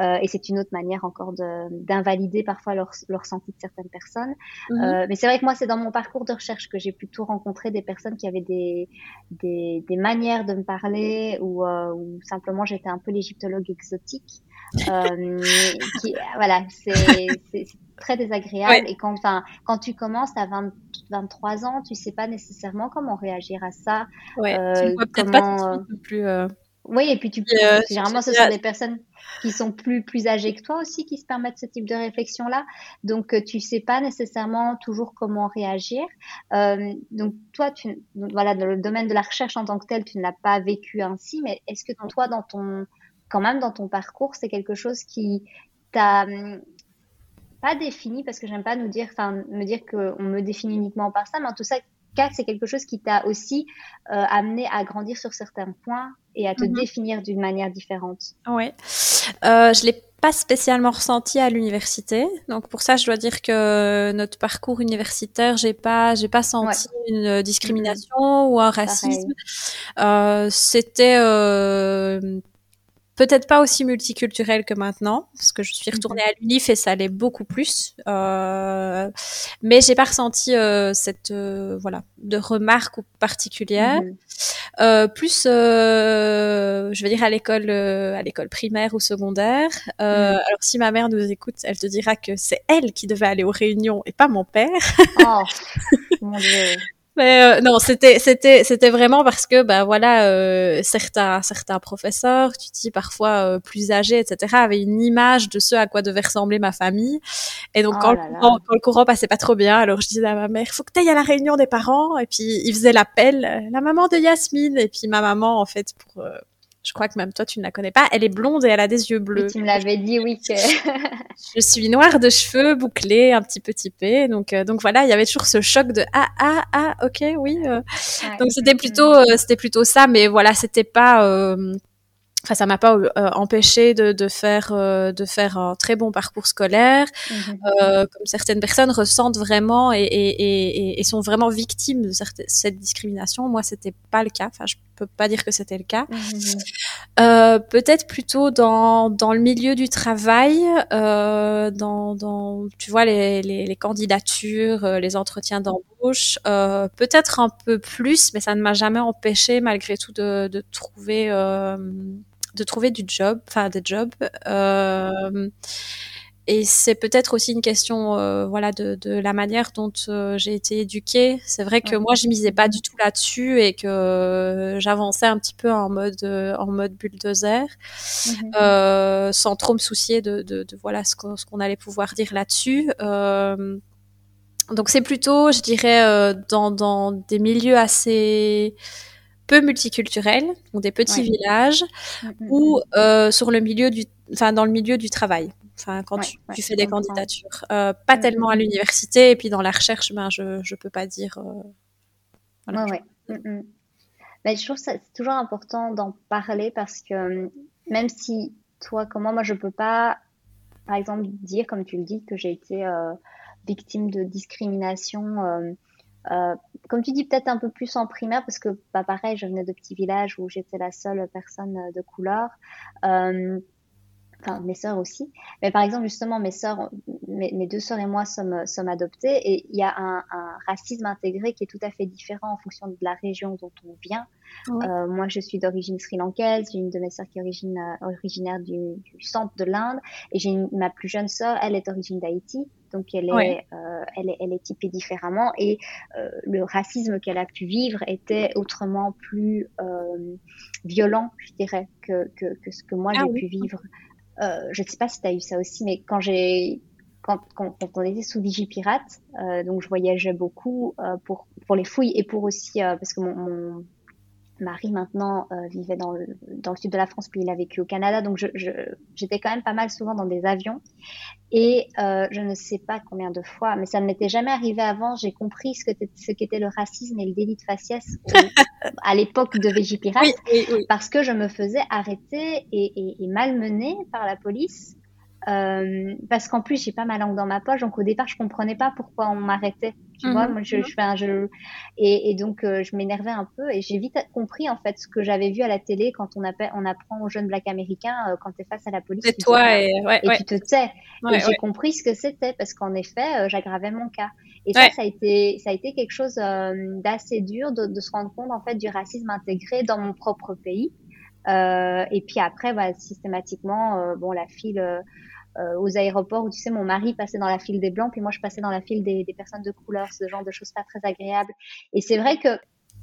et c'est une autre manière encore d'invalider parfois leur, leur de certaines personnes. Mhm. Euh, mais c'est vrai que moi, c'est dans mon parcours de recherche que j'ai plutôt rencontré des personnes qui avaient des, des, des manières de me parler ou, euh, ou simplement j'étais un peu l'égyptologue exotique. Euh, qui, voilà, c'est très désagréable. Et quand, quand tu commences à 20, 23 ans, tu sais pas nécessairement comment réagir à ça. Ouais, euh, tu comment, pas plus. Oui, et puis tu peux, euh, généralement, ce sont des personnes qui sont plus, plus âgées que toi aussi qui se permettent ce type de réflexion-là. Donc, euh, tu sais pas nécessairement toujours comment réagir. Euh, donc, toi, tu, voilà, dans le domaine de la recherche en tant que tel, tu ne l'as pas vécu ainsi, mais est-ce que toi, dans ton, quand même, dans ton parcours, c'est quelque chose qui t'a, hum, pas défini, parce que j'aime pas nous dire, enfin, me dire qu'on me définit uniquement par ça, mais en tout cas, c'est quelque chose qui t'a aussi euh, amené à grandir sur certains points et à te mhm. définir d'une manière différente. Oui, euh, je l'ai pas spécialement ressenti à l'université, donc pour ça je dois dire que notre parcours universitaire, j'ai pas, j'ai pas senti une discrimination ou un racisme. Euh, C'était euh, Peut-être pas aussi multiculturel que maintenant, parce que je suis retournée mhm. à l'UNIF et ça allait beaucoup plus. Euh, mais j'ai pas ressenti euh, cette euh, voilà de remarque particulière. Mhm. Euh, plus, je vais dire à l'école, à l'école primaire ou secondaire. Mhm. Alors si ma mère nous écoute, elle te dira que c'est elle qui devait aller aux réunions et pas mon père. Oh, mon Dieu. Mais euh, non, c'était c'était c'était vraiment parce que ben voilà euh, certains certains professeurs, tu dis parfois euh, plus âgés, etc. avaient une image de ce à quoi devait ressembler ma famille. Et donc oh quand, le courant, quand, le courant, passait pas trop bien, alors je disais à ma mère, faut que tu ailles à la réunion des parents. Et puis il faisait l'appel, la maman de Yasmine. Et puis ma maman en fait pour je crois que même toi, tu ne la connais pas. Elle est blonde et elle a des yeux bleus. tu me l'avais dit, oui. je suis noire de cheveux, bouclés, un petit peu typée. Donc, euh, donc voilà, il y avait toujours ce choc de ah ah ah, ok, oui. Euh. donc c'était plutôt, euh, c'était plutôt ça, mais voilà, c'était pas Enfin, ça m'a pas euh, empêché de, de faire euh, de faire un très bon parcours scolaire, mmh euh, comme certaines personnes ressentent vraiment et, et, et, et sont vraiment victimes de cette, cette discrimination. Moi, c'était pas le cas. Enfin, je peux pas dire que c'était le cas. Mmh euh, Peut-être plutôt dans dans le milieu du travail, euh, dans dans tu vois les les, les candidatures, les entretiens d'embauche euh, peut-être un peu plus, mais ça ne m'a jamais empêché malgré tout de, de trouver euh, de trouver du job, enfin des jobs. Euh, et c'est peut-être aussi une question, euh, voilà, de, de, la manière dont euh, j'ai été éduquée. C'est vrai que moi, je misais pas du tout là-dessus et que j'avançais un petit peu en mode en mode bulldozer, mmh sans trop me soucier de, de, de voilà ce qu'on, allait pouvoir dire là-dessus. donc c'est plutôt, je dirais, dans, dans des milieux assez peu multiculturels, ou des petits villages, mmh, mmh, ou sur le milieu du, enfin dans le milieu du travail. Enfin, quand tu, fais des candidatures, euh, pas tellement à l'université et puis dans la recherche, ben je je peux pas dire. Euh, voilà, mm, mm. Mais je trouve que c'est toujours important d'en parler parce que euh, même si toi, comme moi, moi je peux pas, par exemple, dire comme tu le dis que j'ai été victime de discrimination. Comme tu dis, peut-être un peu plus en primaire, parce que, bah, pareil, je venais de petits villages où j'étais la seule personne de couleur enfin mes sœurs aussi. Mais par exemple, justement, mes sœurs, mes, deux sœurs et moi sommes, sommes adoptés et il y a un, un, racisme intégré qui est tout à fait différent en fonction de la région dont on vient. Euh, moi, je suis d'origine sri-lankaise, j'ai une de mes sœurs qui est origine, euh, originaire du, du, centre de l'Inde et j'ai ma plus jeune sœur, elle est d'origine d'Haïti. Donc elle est, euh, elle est, elle est typée différemment et euh, le racisme qu'elle a pu vivre était autrement plus euh, violent, je dirais, que, que, que ce que moi ah j'ai pu vivre je ne sais pas si tu as eu ça aussi, mais quand j'ai quand, quand, quand, on était sous Vigipirate, euh, donc je voyageais beaucoup euh, pour, pour les fouilles et pour aussi, euh, parce que mon, mon mari maintenant euh, vivait dans le, dans le sud de la France, puis il a vécu au Canada, donc j'étais je, quand même pas mal souvent dans des avions. Et euh, je ne sais pas combien de fois, mais ça ne m'était jamais arrivé avant, j'ai compris ce qu'était ce le racisme et le délit de faciès à l'époque de Végipirate, oui, oui, parce que je me faisais arrêter et, et, et malmener par la police euh, parce qu'en plus, j'ai pas ma langue dans ma poche, donc au départ, je comprenais pas pourquoi on m'arrêtait. Tu vois, mhm, moi, je, mhm. je fais un jeu et, et donc euh, je m'énervais un peu et j'ai vite compris en fait ce que j'avais vu à la télé quand on appelle, on apprend aux jeunes blacks américains euh, quand t'es face à la police. C'est toi et, ouais, et tu te tais. et j'ai compris ce que c'était parce qu'en effet, euh, j'aggravais mon cas. Et ça, ça a été, ça a été quelque chose d'assez dur de, de, se rendre compte en fait du racisme intégré dans mon propre pays. et puis après, bah, systématiquement, bon, la file euh, aux aéroports où tu sais mon mari passait dans la file des blancs puis moi je passais dans la file des, personnes de couleur ce genre de choses pas très agréables. Et c'est vrai que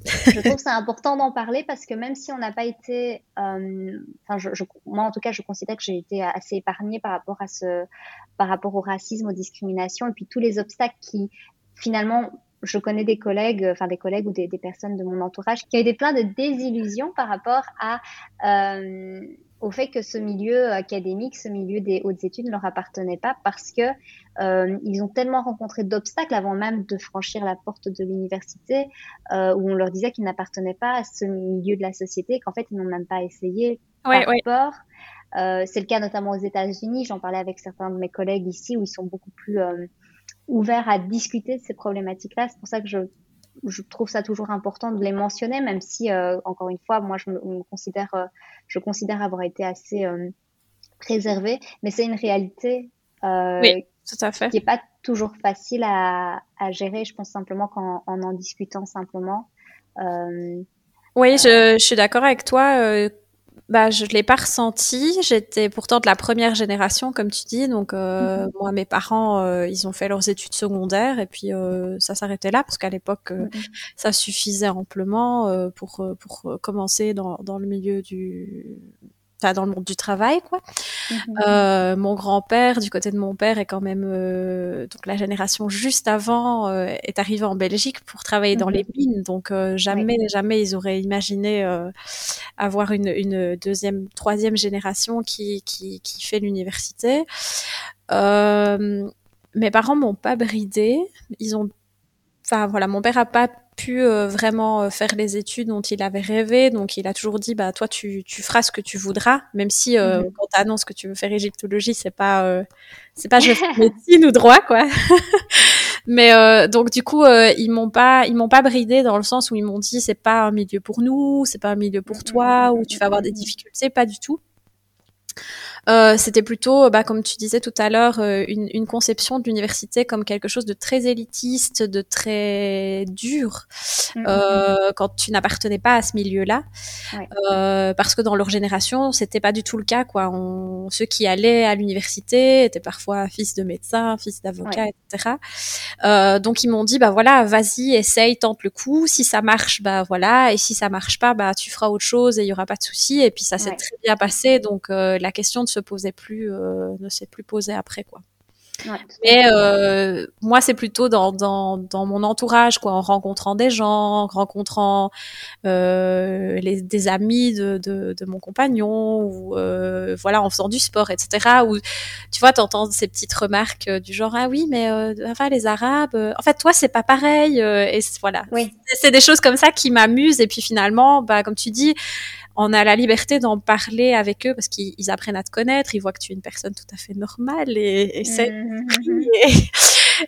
je trouve c'est important d'en parler parce que même si on n'a pas été, euh, enfin, je, je, moi en tout cas, je considère que j'ai été assez épargnée par rapport à ce, par rapport au racisme, aux discriminations et puis tous les obstacles qui finalement je connais des collègues, enfin des collègues ou des, personnes de mon entourage qui ont eu plein de désillusions par rapport à euh, au fait que ce milieu académique, ce milieu des hautes études ne leur appartenait pas parce que euh, ils ont tellement rencontré d'obstacles avant même de franchir la porte de l'université euh, où on leur disait qu'ils n'appartenaient pas à ce milieu de la société qu'en fait ils n'ont même pas essayé par peur. Euh, c'est le cas notamment aux États-Unis. J'en parlais avec certains de mes collègues ici où ils sont beaucoup plus euh, ouverts à discuter de ces problématiques-là. C'est pour ça que je je trouve ça toujours important de les mentionner, même si, euh, encore une fois, moi, je me, considère, euh, je considère avoir été assez euh, préservée, mais c'est une réalité oui, tout à fait. qui n'est pas toujours facile à, à, gérer, je pense simplement qu'en en, en discutant simplement. oui, je, je, suis d'accord avec toi bah, je l'ai pas ressenti. J'étais pourtant de la première génération, comme tu dis. Donc, euh, mmh moi, mes parents, euh, ils ont fait leurs études secondaires et puis euh, ça s'arrêtait là parce qu'à l'époque, mmh ça suffisait amplement pour pour commencer dans dans le milieu du dans le monde du travail, quoi. Mhm. Euh, mon grand-père, du côté de mon père, est quand même euh, donc la génération juste avant euh, est arrivé en Belgique pour travailler dans les mhm. mines. Donc euh, jamais, jamais ils auraient imaginé euh, avoir une, une, deuxième, troisième génération qui qui, qui fait l'université. mes parents m'ont pas bridé. Ils ont enfin voilà, mon père a pas pu euh, vraiment euh, faire les études dont il avait rêvé, donc il a toujours dit bah toi tu, tu feras ce que tu voudras, même si euh, mhm. quand tu annonces que tu veux faire égyptologie, c'est pas c'est pas je fais médecine ou droit quoi. Mais donc du coup ils m'ont pas ils m'ont pas bridé dans le sens où ils m'ont dit c'est pas un milieu pour nous, c'est pas un milieu pour toi, où tu vas avoir des difficultés, pas du tout. Euh, c'était plutôt, bah, comme tu disais tout à l'heure, euh, une, une, conception de l'université comme quelque chose de très élitiste, de très dur, mm, mm, euh, quand tu n'appartenais pas à ce milieu-là, ouais. Euh, parce que dans leur génération, c'était pas du tout le cas. Quoi. On, ceux qui allaient à l'université étaient parfois fils de médecins, fils d'avocats, ouais. etc. Euh, donc ils m'ont dit, bah voilà, vas-y, essaye, tente le coup. Si ça marche, bah voilà, et si ça marche pas, bah tu feras autre chose et il y aura pas de souci. Et puis ça s'est très bien passé. Donc la question de se posait plus, euh, ne s'est plus posé après quoi. Ouais, Mais euh, moi, c'est plutôt dans, dans, dans, mon entourage, quoi, en rencontrant des gens, en rencontrant euh, les, des amis de, de, de, mon compagnon, ou euh, voilà, en faisant du sport, etc. Ou tu vois, t'entends ces petites remarques du genre ah oui, mais enfin les Arabes, en fait toi c'est pas pareil. et voilà, oui. c'est des choses comme ça qui m'amusent. Et puis finalement, bah comme tu dis on a la liberté d'en parler avec eux parce qu'ils apprennent à te connaître, ils voient que tu es une personne tout à fait normale et, et c'est mmh. et,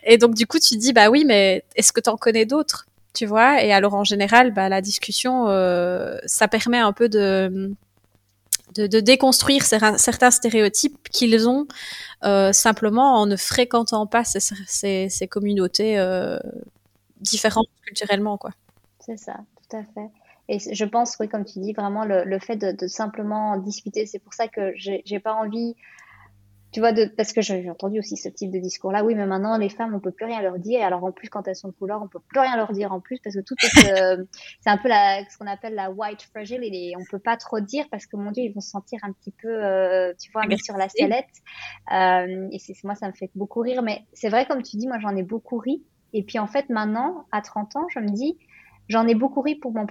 et, donc du coup tu dis bah oui mais est-ce que tu en connais d'autres tu vois? Et alors en général bah la discussion euh, ça permet un peu de de, de déconstruire certains stéréotypes qu'ils ont euh, simplement en ne fréquentant pas ces, ces, ces communautés euh, différentes culturellement quoi. C'est ça, tout à fait. Et je pense, oui, comme tu dis, vraiment le, le fait de, de, simplement discuter, c'est pour ça que j'ai pas envie, tu vois, de, parce que j'ai entendu aussi ce type de discours-là. Oui, mais maintenant les femmes, on peut plus rien leur dire. Et alors en plus, quand elles sont de couleur, on peut plus rien leur dire en plus parce que tout est, euh, c'est un peu la, ce qu'on appelle la white fragility. Et on peut pas trop dire parce que mon Dieu, ils vont se sentir un petit peu, euh, tu vois, mis sur la sellette. Euh, et c'est moi, ça me fait beaucoup rire. Mais c'est vrai, comme tu dis, moi j'en ai beaucoup ri. Et puis en fait, maintenant, à 30 ans, je me dis, j'en ai beaucoup ri pour m'en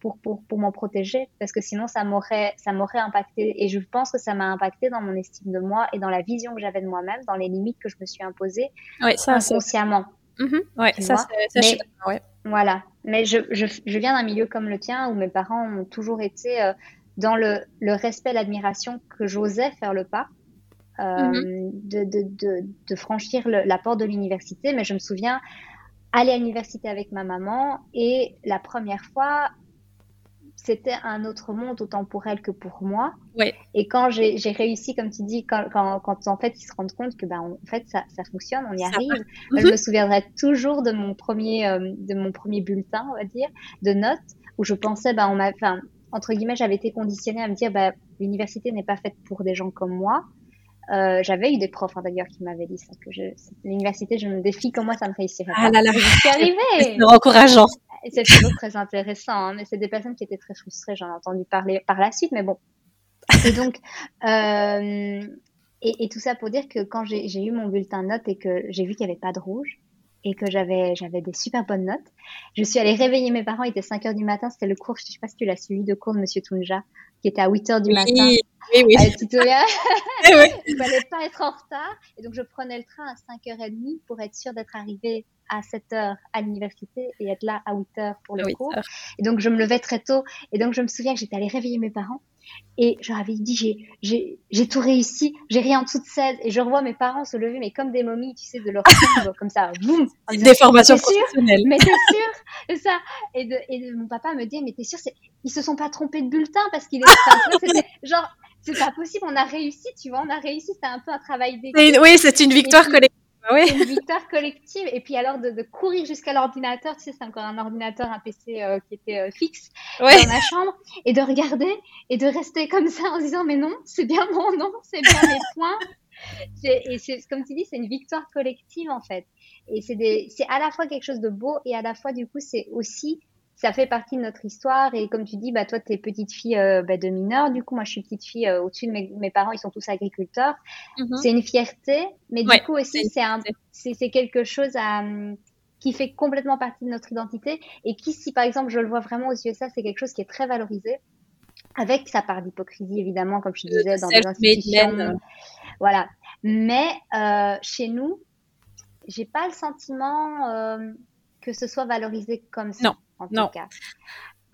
pour, pour, pour m'en protéger parce que sinon ça m'aurait ça m'aurait impacté. Et je pense que ça m'a impacté dans mon estime de moi et dans la vision que j'avais de moi-même dans les limites que je me suis imposées ouais, ça, inconsciemment. Mmh, ouais ça, ça Mais, ouais. voilà. Mais je, je, je viens d'un milieu comme le tien où mes parents ont toujours été euh, dans le, le respect l'admiration que j'osais faire le pas euh, mmh. de, de, de, de franchir le, la porte de l'université. Mais je me souviens aller à l'université avec ma maman et la première fois, c'était un autre monde autant pour elle que pour moi. Et quand j'ai réussi, comme tu dis, quand, quand, quand, en fait ils se rendent compte que ben en fait ça, ça fonctionne, on y ça arrive. Va. Je me souviendrai toujours de mon premier euh, de mon premier bulletin, on va dire, de notes où je pensais ben on m'a, entre guillemets, j'avais été conditionnée à me dire ben l'université n'est pas faite pour des gens comme moi. Euh, j'avais eu des profs hein, d'ailleurs qui m'avaient dit ça, que l'université, je me défie comment ça ne réussirait ah pas. Ah là là, je suis arrivée. C'est encourageant. C'est toujours très intéressant, hein, mais c'est des personnes qui étaient très frustrées. J'en ai entendu parler par la suite, mais bon. Et donc, euh, et, et, tout ça pour dire que quand j'ai eu mon bulletin de notes et que j'ai vu qu'il n'y avait pas de rouge et que j'avais j'avais des super bonnes notes, je suis allée réveiller mes parents. Il était 5 heures du matin. C'était le cours, je sais pas si tu l'as suivi, de cours de Monsieur Tunja, qui était à 8 heures du oui. matin. Oui, oui. Souviens oui. Il fallait pas être en retard. Et donc, je prenais le train à 5h30 pour être sûre d'être arrivée à 7h à l'université et être là à 8h pour le cours. Et donc, je me levais très tôt. Et donc, je me souviens que j'étais allée réveiller mes parents. Et je leur avais dit, j'ai, tout réussi, j'ai rien en dessous de 16. Et je revois mes parents se lever, mais comme des momies, tu sais, de leur tombe, comme ça, boum. Des formations professionnelles. Mais t'es sûr, c'est ça. Et, de, et de, mon papa me dit, mais t'es sûr, ils se sont pas trompés de bulletin parce qu'il est, genre, c'est pas possible, on a réussi, tu vois, on a réussi, c'était un peu un travail d'équipe. Oui, c'est une victoire collective. Oui. une victoire collective. Et puis alors de, de courir jusqu'à l'ordinateur, tu sais, c'est encore un ordinateur, un PC euh, qui était euh, fixe ouais. dans ma chambre, et de regarder et de rester comme ça en se disant mais non, c'est bien mon nom, c'est bien mes points. Et c'est comme tu dis, c'est une victoire collective en fait. Et c'est à la fois quelque chose de beau et à la fois du coup c'est aussi ça fait partie de notre histoire. Et comme tu dis, bah, toi, t'es petite fille euh, bah, de mineur. Du coup, moi, je suis petite fille euh, au-dessus de mes, mes, parents. Ils sont tous agriculteurs. Mm -hmm. C'est une fierté. Mais du ouais, coup, aussi, c'est quelque chose à, qui fait complètement partie de notre identité. Et qui, si par exemple, je le vois vraiment aux USA, c'est quelque chose qui est très valorisé. Avec sa part d'hypocrisie, évidemment, comme je disais, dans des institutions. Euh, voilà. Mais euh, chez nous, j'ai pas le sentiment euh, que ce soit valorisé comme ça. Non en non. tout cas.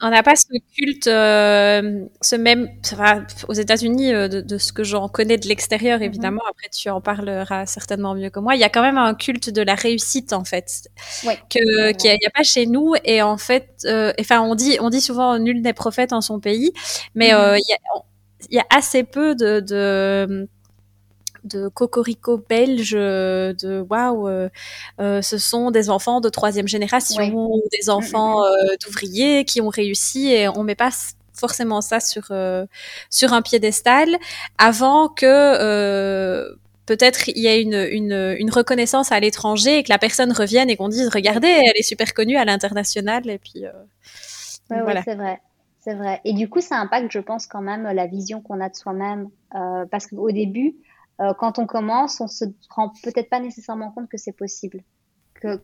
On n'a pas ce culte, euh, ce même, enfin, aux États-Unis, euh, de, de, ce que j'en connais de l'extérieur, mm -hmm. évidemment. Après, tu en parleras certainement mieux que moi. Il y a quand même un culte de la réussite, en fait, ouais. que qu'il n'y a, a, pas chez nous. Et en fait, euh, enfin, on dit, on dit souvent, nul n'est prophète en son pays, mais mm -hmm. il y y a assez peu de, de de cocorico belge de waouh euh, ce sont des enfants de troisième génération ou des mm, mm, enfants mm. d'ouvriers qui ont réussi et on met pas forcément ça sur sur un piédestal avant que peut-être il y a une, une, une reconnaissance à l'étranger et que la personne revienne et qu'on dise regardez, elle est super connue à l'international et puis euh, voilà. c'est vrai. C'est vrai. Et du coup, ça impacte, je pense, quand même la vision qu'on a de soi-même. Euh, parce qu'au début, euh, quand on commence, on se rend peut-être pas nécessairement compte que c'est possible.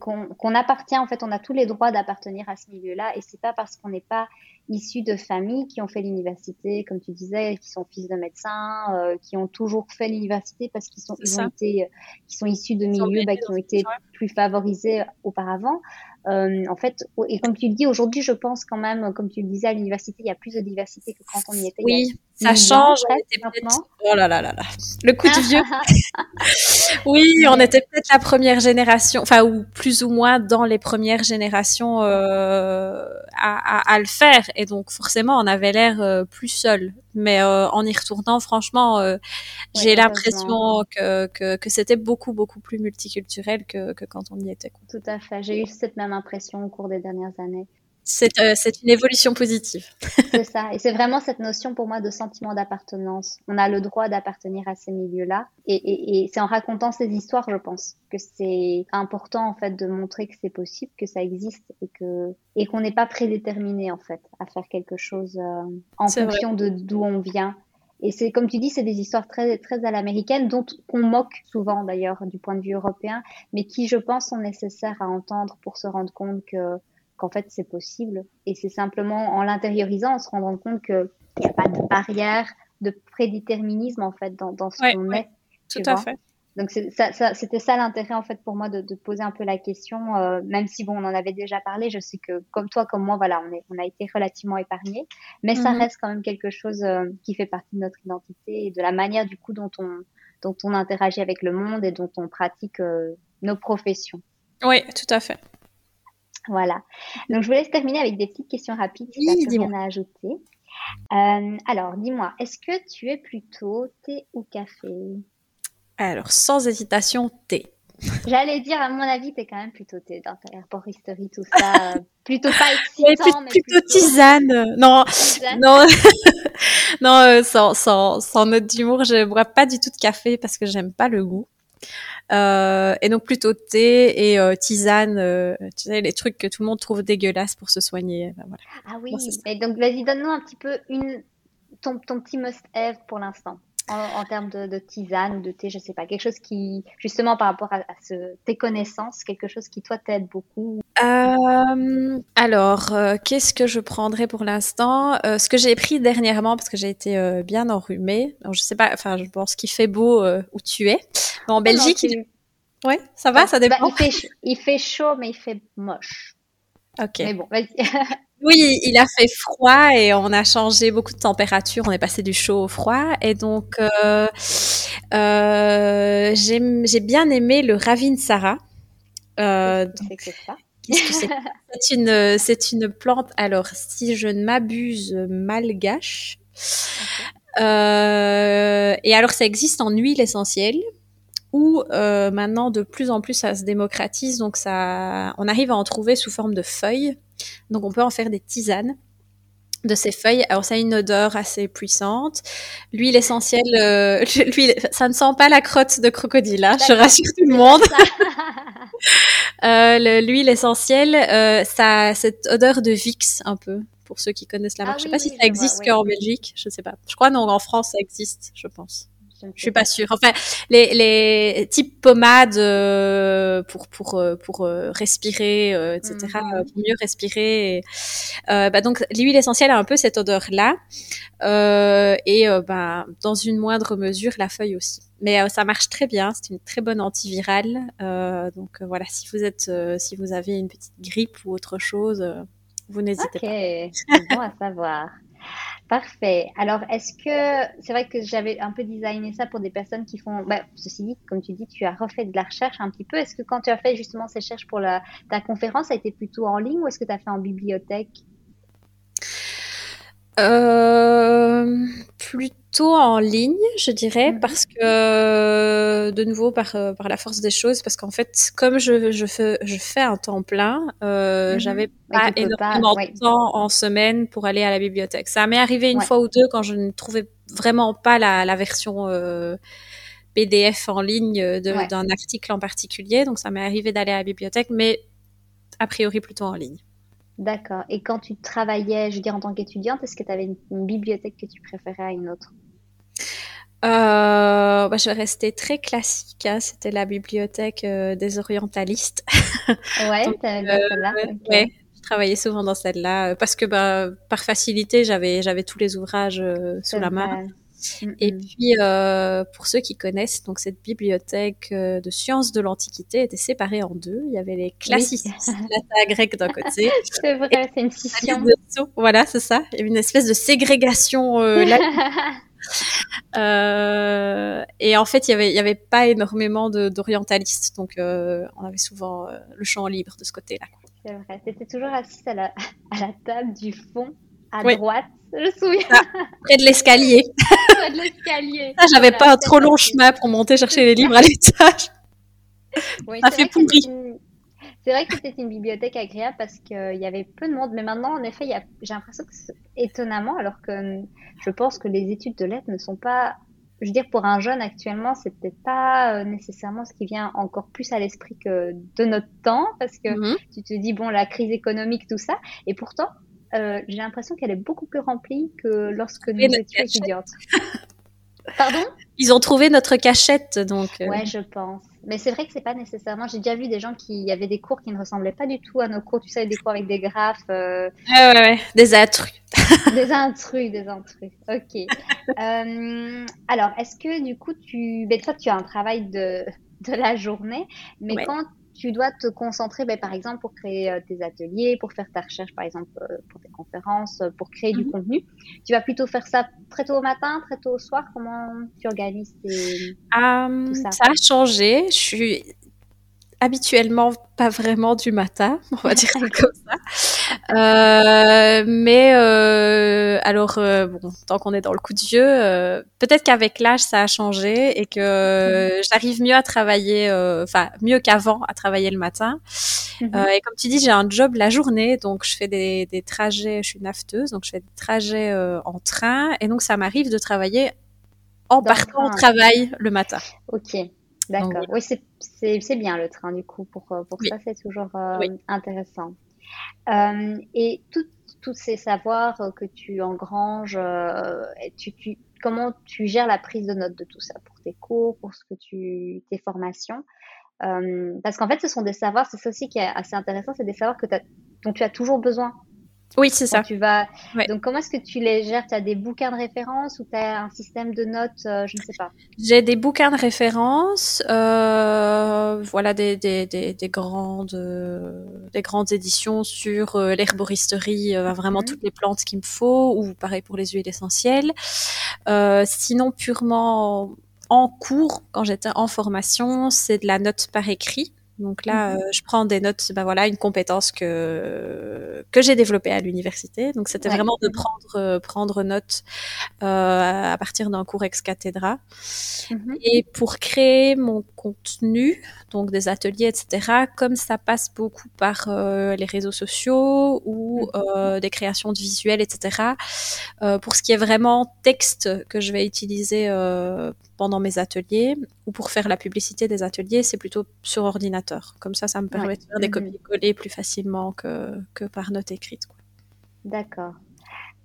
Qu'on appartient en fait on a tous les droits d'appartenir à ce milieu-là et c'est pas parce qu'on n'est pas issu de familles qui ont fait l'université comme tu disais qui sont fils de médecins euh, qui ont toujours fait l'université parce qu'ils sont ils ont été euh, qui sont issus de milieux bah, qui ont été plus favorisés auparavant euh, en fait, et comme tu le dis, aujourd'hui, je pense quand même, comme tu le disais, à l'université, il y a plus de diversité que quand on y était. Oui, ça change. maintenant. Oh là là là là. Le coup de vieux. oui, on était peut-être la première génération, enfin, ou plus ou moins dans les premières générations euh, à, à, à, le faire. Et donc, forcément, on avait l'air euh, plus seul. Mais euh, en y retournant, franchement, euh, j'ai l'impression que, que, que c'était beaucoup, beaucoup plus multiculturel que, que quand on y était. Tout à fait. J'ai eu cette même impression au cours des dernières années. C'est euh, une évolution positive. c'est ça. Et c'est vraiment cette notion pour moi de sentiment d'appartenance. On a le droit d'appartenir à ces milieux-là. Et, et, et c'est en racontant ces histoires, je pense, que c'est important en fait de montrer que c'est possible, que ça existe et que et qu'on n'est pas prédéterminé en fait à faire quelque chose euh, en fonction de d'où on vient. Et c'est comme tu dis, c'est des histoires très très à l'américaine dont on moque souvent d'ailleurs du point de vue européen, mais qui je pense sont nécessaires à entendre pour se rendre compte que qu'en fait c'est possible. Et c'est simplement en l'intériorisant, en se rendant compte qu'il n'y a pas de barrière, de prédéterminisme en fait dans, dans ce qu'on est. Tout à fait. Donc ça, c'était ça l'intérêt en fait pour moi de, de poser un peu la question, euh, même si bon on en avait déjà parlé. Je sais que comme toi, comme moi, voilà, on, est, on a été relativement épargnés, mais ça mhm. reste quand même quelque chose euh, qui fait partie de notre identité et de la manière du coup dont on dont on interagit avec le monde et dont on pratique euh, nos professions. Oui, tout à fait. Voilà. Donc, je vous laisse terminer avec des petites questions rapides si oui, tu as rien à ajouter. Euh, alors, dis-moi, est-ce que tu es plutôt thé ou café? Alors, sans hésitation, thé. J'allais dire, à mon avis, tu es quand même plutôt thé dans ta herboristerie, tout ça. Euh, plutôt pas excitant, mais, plutôt, tisane. Non, non, non, euh, sans, sans, sans note d'humour, je bois pas du tout de café parce que j'aime pas le goût. Euh, et donc plutôt thé et euh, tisane, euh, tu sais, les trucs que tout le monde trouve dégueulasses pour se soigner. voilà. Ah oui, et donc vas-y, donne-nous un petit peu une, ton, ton petit must-have pour l'instant. En, termes de, de, tisane ou de thé, je sais pas, quelque chose qui, justement par rapport à, ce, tes connaissances, quelque chose qui toi t'aide beaucoup euh, Alors, qu'est-ce que je prendrais pour l'instant? Ce que j'ai pris dernièrement, parce que j'ai été bien enrhumée, alors, je sais pas, enfin je pense qu'il fait beau où tu es, en Belgique, il... ouais, ça va, ça dépend. Bah, il, fait chaud, mais il fait moche. Ok. Mais bon, vas-y. oui, il a fait froid et on a changé beaucoup de température. On est passé du chaud au froid et donc euh, euh, j'ai bien aimé le Ravine Sarah. Euh, c'est C'est? Une, c'est une plante. Alors, si je ne m'abuse, malgache. Et alors, ça existe en huile essentielle où euh, maintenant de plus en plus ça se démocratise, donc ça, on arrive à en trouver sous forme de feuilles, donc on peut en faire des tisanes de ces feuilles. Alors ça a une odeur assez puissante. L'huile essentielle, euh, l'huile, ça ne sent pas la crotte de crocodile, hein, je rassure tout le monde. euh, l'huile essentielle, euh, ça a cette odeur de Vix un peu. Pour ceux qui connaissent la marque, ah, je sais pas si ça existe qu'en Belgique, je sais pas. Je crois non, en France ça existe, je pense. Je suis pas sûre. Enfin, les, les types pommades euh, pour pour euh, pour euh, respirer, etc. Mhm. Pour mieux respirer. Et, bah donc l'huile essentielle a un peu cette odeur là, et bah dans une moindre mesure la feuille aussi. Mais ça marche très bien. C'est une très bonne antivirale. donc voilà, si vous êtes, si vous avez une petite grippe ou autre chose, vous n'hésitez okay. pas. Bon à savoir. Parfait. Alors, est-ce que c'est vrai que j'avais un peu designé ça pour des personnes qui font. Bah, ceci dit, comme tu dis, tu as refait de la recherche un petit peu. Est-ce que quand tu as fait justement ces recherches pour ta conférence, ça a été plutôt en ligne ou est-ce que tu as fait en bibliothèque? Euh, Plutôt en ligne, je dirais, mhm. parce que de nouveau par par la force des choses, parce qu'en fait, comme je, je fais je fais un temps plein, euh, j'avais pas énormément de temps en semaine pour aller à la bibliothèque. Ça m'est arrivé une fois ou deux quand je ne trouvais vraiment pas la, la version euh, PDF en ligne d'un article en particulier, donc ça m'est arrivé d'aller à la bibliothèque, mais a priori plutôt en ligne. D'accord. Et quand tu travaillais, je veux dire, en tant qu'étudiante, est-ce que tu avais une, bibliothèque que tu préférais à une autre? Euh, bah, je rester très classique. Hein. C'était la bibliothèque euh, des orientalistes. Ouais, tu avais euh, celle-là. Ouais, je travaillais souvent dans celle-là parce que bah, par facilité, j'avais j'avais tous les ouvrages sous la main. Et puis, euh, pour ceux qui connaissent, donc cette bibliothèque euh, de sciences de l'Antiquité était séparée en deux. Il y avait les classicistes latin grec d'un côté. c'est vrai, c'est une scission. Voilà, c'est ça. Il y avait une espèce de ségrégation euh, euh, et en fait, il y avait, y avait pas énormément d'orientalistes, donc euh, on avait souvent euh, le champ libre de ce côté-là. C'est vrai. C'était toujours assis à la, à la table du fond à droite, je me souviens. Ah, près de l'escalier. près de l'escalier. Ah, j'avais pas un trop long chemin pour monter chercher les livres à l'étage. Oui, ça fait pourri. C'est vrai que c'était une bibliothèque agréable parce qu'il y avait peu de monde, mais maintenant, en effet, j'ai l'impression que étonnamment, alors que je pense que les études de lettres ne sont pas, je veux dire, pour un jeune actuellement, c'est peut-être pas euh, nécessairement ce qui vient encore plus à l'esprit que de notre temps, parce que mm-hmm. tu te dis, bon, la crise économique, tout ça, et pourtant, euh, j'ai l'impression qu'elle est beaucoup plus remplie que lorsque nous étions étudiantes. Pardon? Ils ont trouvé notre cachette, donc. Euh. Ouais, je pense. Mais c'est vrai que c'est pas nécessairement. J'ai déjà vu des gens qui avaient des cours qui ne ressemblaient pas du tout à nos cours. Tu sais, des cours avec des graphes. Euh... Ouais, ouais, ouais. Des intrus. des intrus, des intrus. Ok. euh, alors, est-ce que du coup, tu. Ben, toi, tu as un travail de, de la journée, mais quand tu dois te concentrer, ben, par exemple, pour créer euh, tes ateliers, pour faire ta recherche, par exemple, euh, pour tes conférences, euh, pour créer du mhm. contenu. Tu vas plutôt faire ça très tôt au matin, très tôt au soir? Comment tu organises tes... ça, ça a changé. Je suis habituellement pas vraiment du matin, on va dire comme ça. Euh, mais euh, alors, euh, bon, tant qu'on est dans le coup de vieux, euh, peut-être qu'avec l'âge ça a changé et que mhm. j'arrive mieux à travailler, euh, enfin mieux qu'avant à travailler le matin. Mhm. et comme tu dis, j'ai un job la journée, donc je fais des, des trajets, je suis nafteuse, donc je fais des trajets en train et donc ça m'arrive de travailler en partant au travail le matin. Ok. D'accord. Oui, c'est bien le train du coup. Pour, euh, pour ça, c'est toujours euh, intéressant. Euh, et tous ces savoirs que tu engranges, tu, tu, comment tu gères la prise de notes de tout ça? Pour tes cours, pour ce que tu, tes formations? Parce qu'en fait, ce sont des savoirs, c'est ça aussi qui est assez intéressant, c'est des savoirs que dont tu as toujours besoin oui, c'est ça. Tu vas... Donc, comment est-ce que tu les gères? Tu as des bouquins de référence ou tu as un système de notes euh, Je ne sais pas? J'ai des bouquins de référence, euh, voilà, des, des, des, des grandes, des grandes éditions sur euh, l'herboristerie, euh, vraiment mhm. toutes les plantes qu'il me faut, ou pareil pour les huiles essentielles. sinon, purement en cours, quand j'étais en formation, c'est de la note par écrit. Donc là, mhm. euh, je prends des notes, ben voilà, une compétence que que j'ai développée à l'université. Donc c'était vraiment de prendre euh, prendre note euh, à partir d'un cours ex cathedra. Mhm. Et pour créer mon contenu, donc des ateliers, etc. Comme ça passe beaucoup par les réseaux sociaux ou mhm. des créations de visuels, etc. pour ce qui est vraiment texte que je vais utiliser pendant mes ateliers ou pour faire la publicité des ateliers, c'est plutôt sur ordinateur. Comme ça, ça me permet de faire des mhm. copier-coller plus facilement que, que par note écrite. D'accord.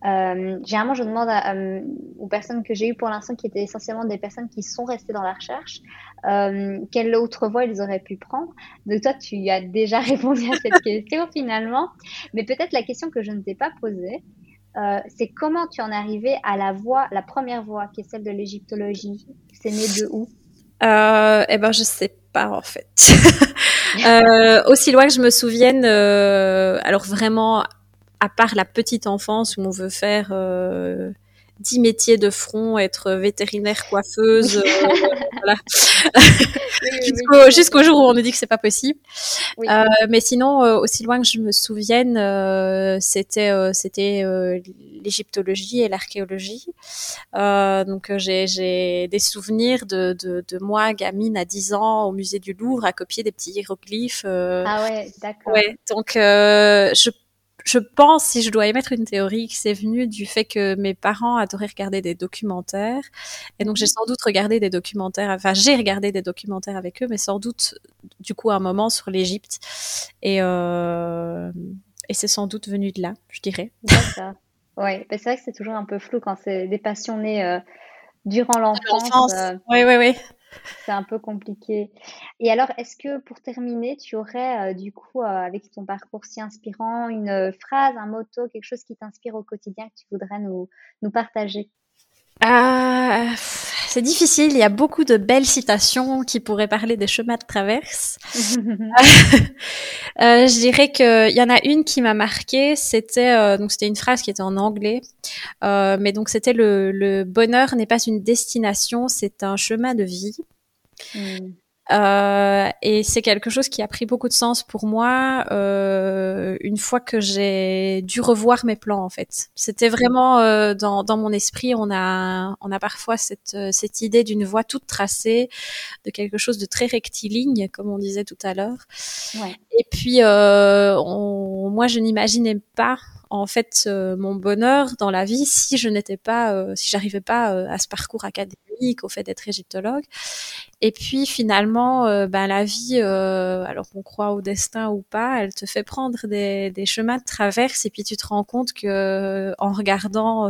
Euh, généralement, je demande euh, aux personnes que j'ai eues pour l'instant, qui étaient essentiellement des personnes qui sont restées dans la recherche, euh, quelle autre voie ils auraient pu prendre. Donc toi, tu as déjà répondu à cette question finalement, mais peut-être la question que je ne t'ai pas posée, euh, c'est comment tu en es arrivé à la voie, la première voie, qui est celle de l'égyptologie? C'est né de où? Euh, Eh ben, je sais pas en fait. euh, aussi loin que je me souvienne, euh, alors vraiment, à part la petite enfance où on veut faire dix métiers de front, être vétérinaire, coiffeuse, voilà. jusqu'au jour où on nous dit que c'est pas possible. mais sinon, aussi loin que je me souvienne, c'était c'était l'égyptologie et l'archéologie. donc j'ai des souvenirs de, de, de, moi, gamine à 10 ans, au musée du Louvre, à copier des petits hiéroglyphes. ah ouais, d'accord. Ouais, donc je je pense, si je dois émettre une théorie, que c'est venu du fait que mes parents adoraient regarder des documentaires. Et donc, j'ai mhm. sans doute regardé des documentaires, enfin, j'ai regardé des documentaires avec eux, mais sans doute, du coup, un moment sur l'Égypte. Et, euh, et c'est sans doute venu de là, je dirais. Ouais, c'est vrai que c'est toujours un peu flou quand c'est des passionnés euh, durant l'enfance. Oui, oui, oui. C'est un peu compliqué. Et alors, est-ce que pour terminer, tu aurais euh, du coup, euh, avec ton parcours si inspirant, une euh, phrase, un motto, quelque chose qui t'inspire au quotidien que tu voudrais nous, nous partager? C'est difficile, il y a beaucoup de belles citations qui pourraient parler des chemins de traverse. je dirais qu'il y en a une qui m'a marqué, c'était donc c'était une phrase qui était en anglais, mais donc c'était le, le bonheur n'est pas une destination, c'est un chemin de vie. Mm. Euh, et c'est quelque chose qui a pris beaucoup de sens pour moi euh, une fois que j'ai dû revoir mes plans en fait. C'était vraiment euh, dans, dans mon esprit, on a on a parfois cette cette idée d'une voie toute tracée, de quelque chose de très rectiligne comme on disait tout à l'heure. Ouais. Et puis on, moi je n'imaginais pas en fait mon bonheur dans la vie si je n'étais pas, si j'arrivais pas à ce parcours académique, au fait d'être égyptologue. Et puis finalement, ben la vie, alors qu'on croit au destin ou pas, elle te fait prendre des, des, chemins de traverse et puis tu te rends compte que en regardant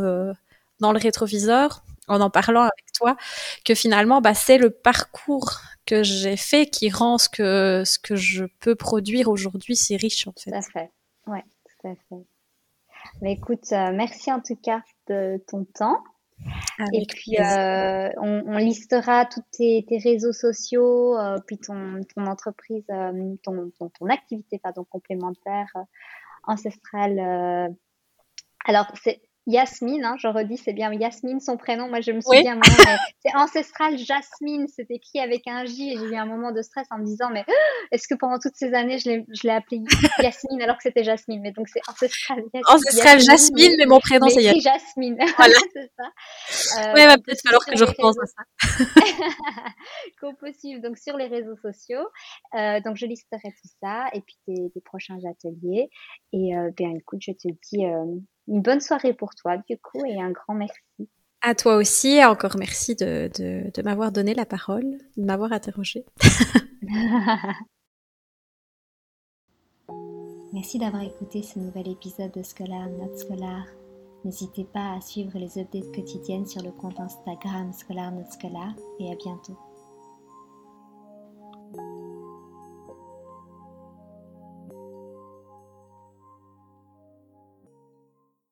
dans le rétroviseur, en en parlant avec toi, que finalement, bah, c'est le parcours que j'ai fait qui rend ce que ce que je peux produire aujourd'hui si riche en fait. Tout à fait. Ouais, tout à fait. Mais écoute, euh, merci en tout cas de ton temps. et puis, euh, on, listera tous tes, réseaux sociaux, euh, puis ton, ton entreprise, ton, ton, activité pardon, complémentaire ancestrale. alors, c'est Yasmine, hein, je redis, c'est bien Yasmine son prénom. Moi, je me souviens, c'est ancestral Jasmine, c'est écrit avec un J et j'ai eu un moment de stress en me disant, mais est-ce que pendant toutes ces années, je l'ai appelé Yasmine alors que c'était Jasmine? Mais donc, c'est ancestral Yasmine. Ancestral Jasmine, mais, mon prénom, c'est Yasmine. Jasmine. Voilà. c'est ça. Euh, ouais, va peut-être falloir que je repense à ça. Qu'au possible, donc sur les réseaux sociaux. Euh, donc, je listerai tout ça et puis des, prochains ateliers. Et euh, bien, écoute, je te dis euh, une bonne soirée pour toi, du coup, et un grand merci. À toi aussi, encore merci de, de, m'avoir donné la parole, de m'avoir interrogé. merci d'avoir écouté ce nouvel épisode de Scholar Not Scholar. N'hésitez pas à suivre les updates quotidiennes sur le compte Instagram Scholar Not Scholar et à bientôt.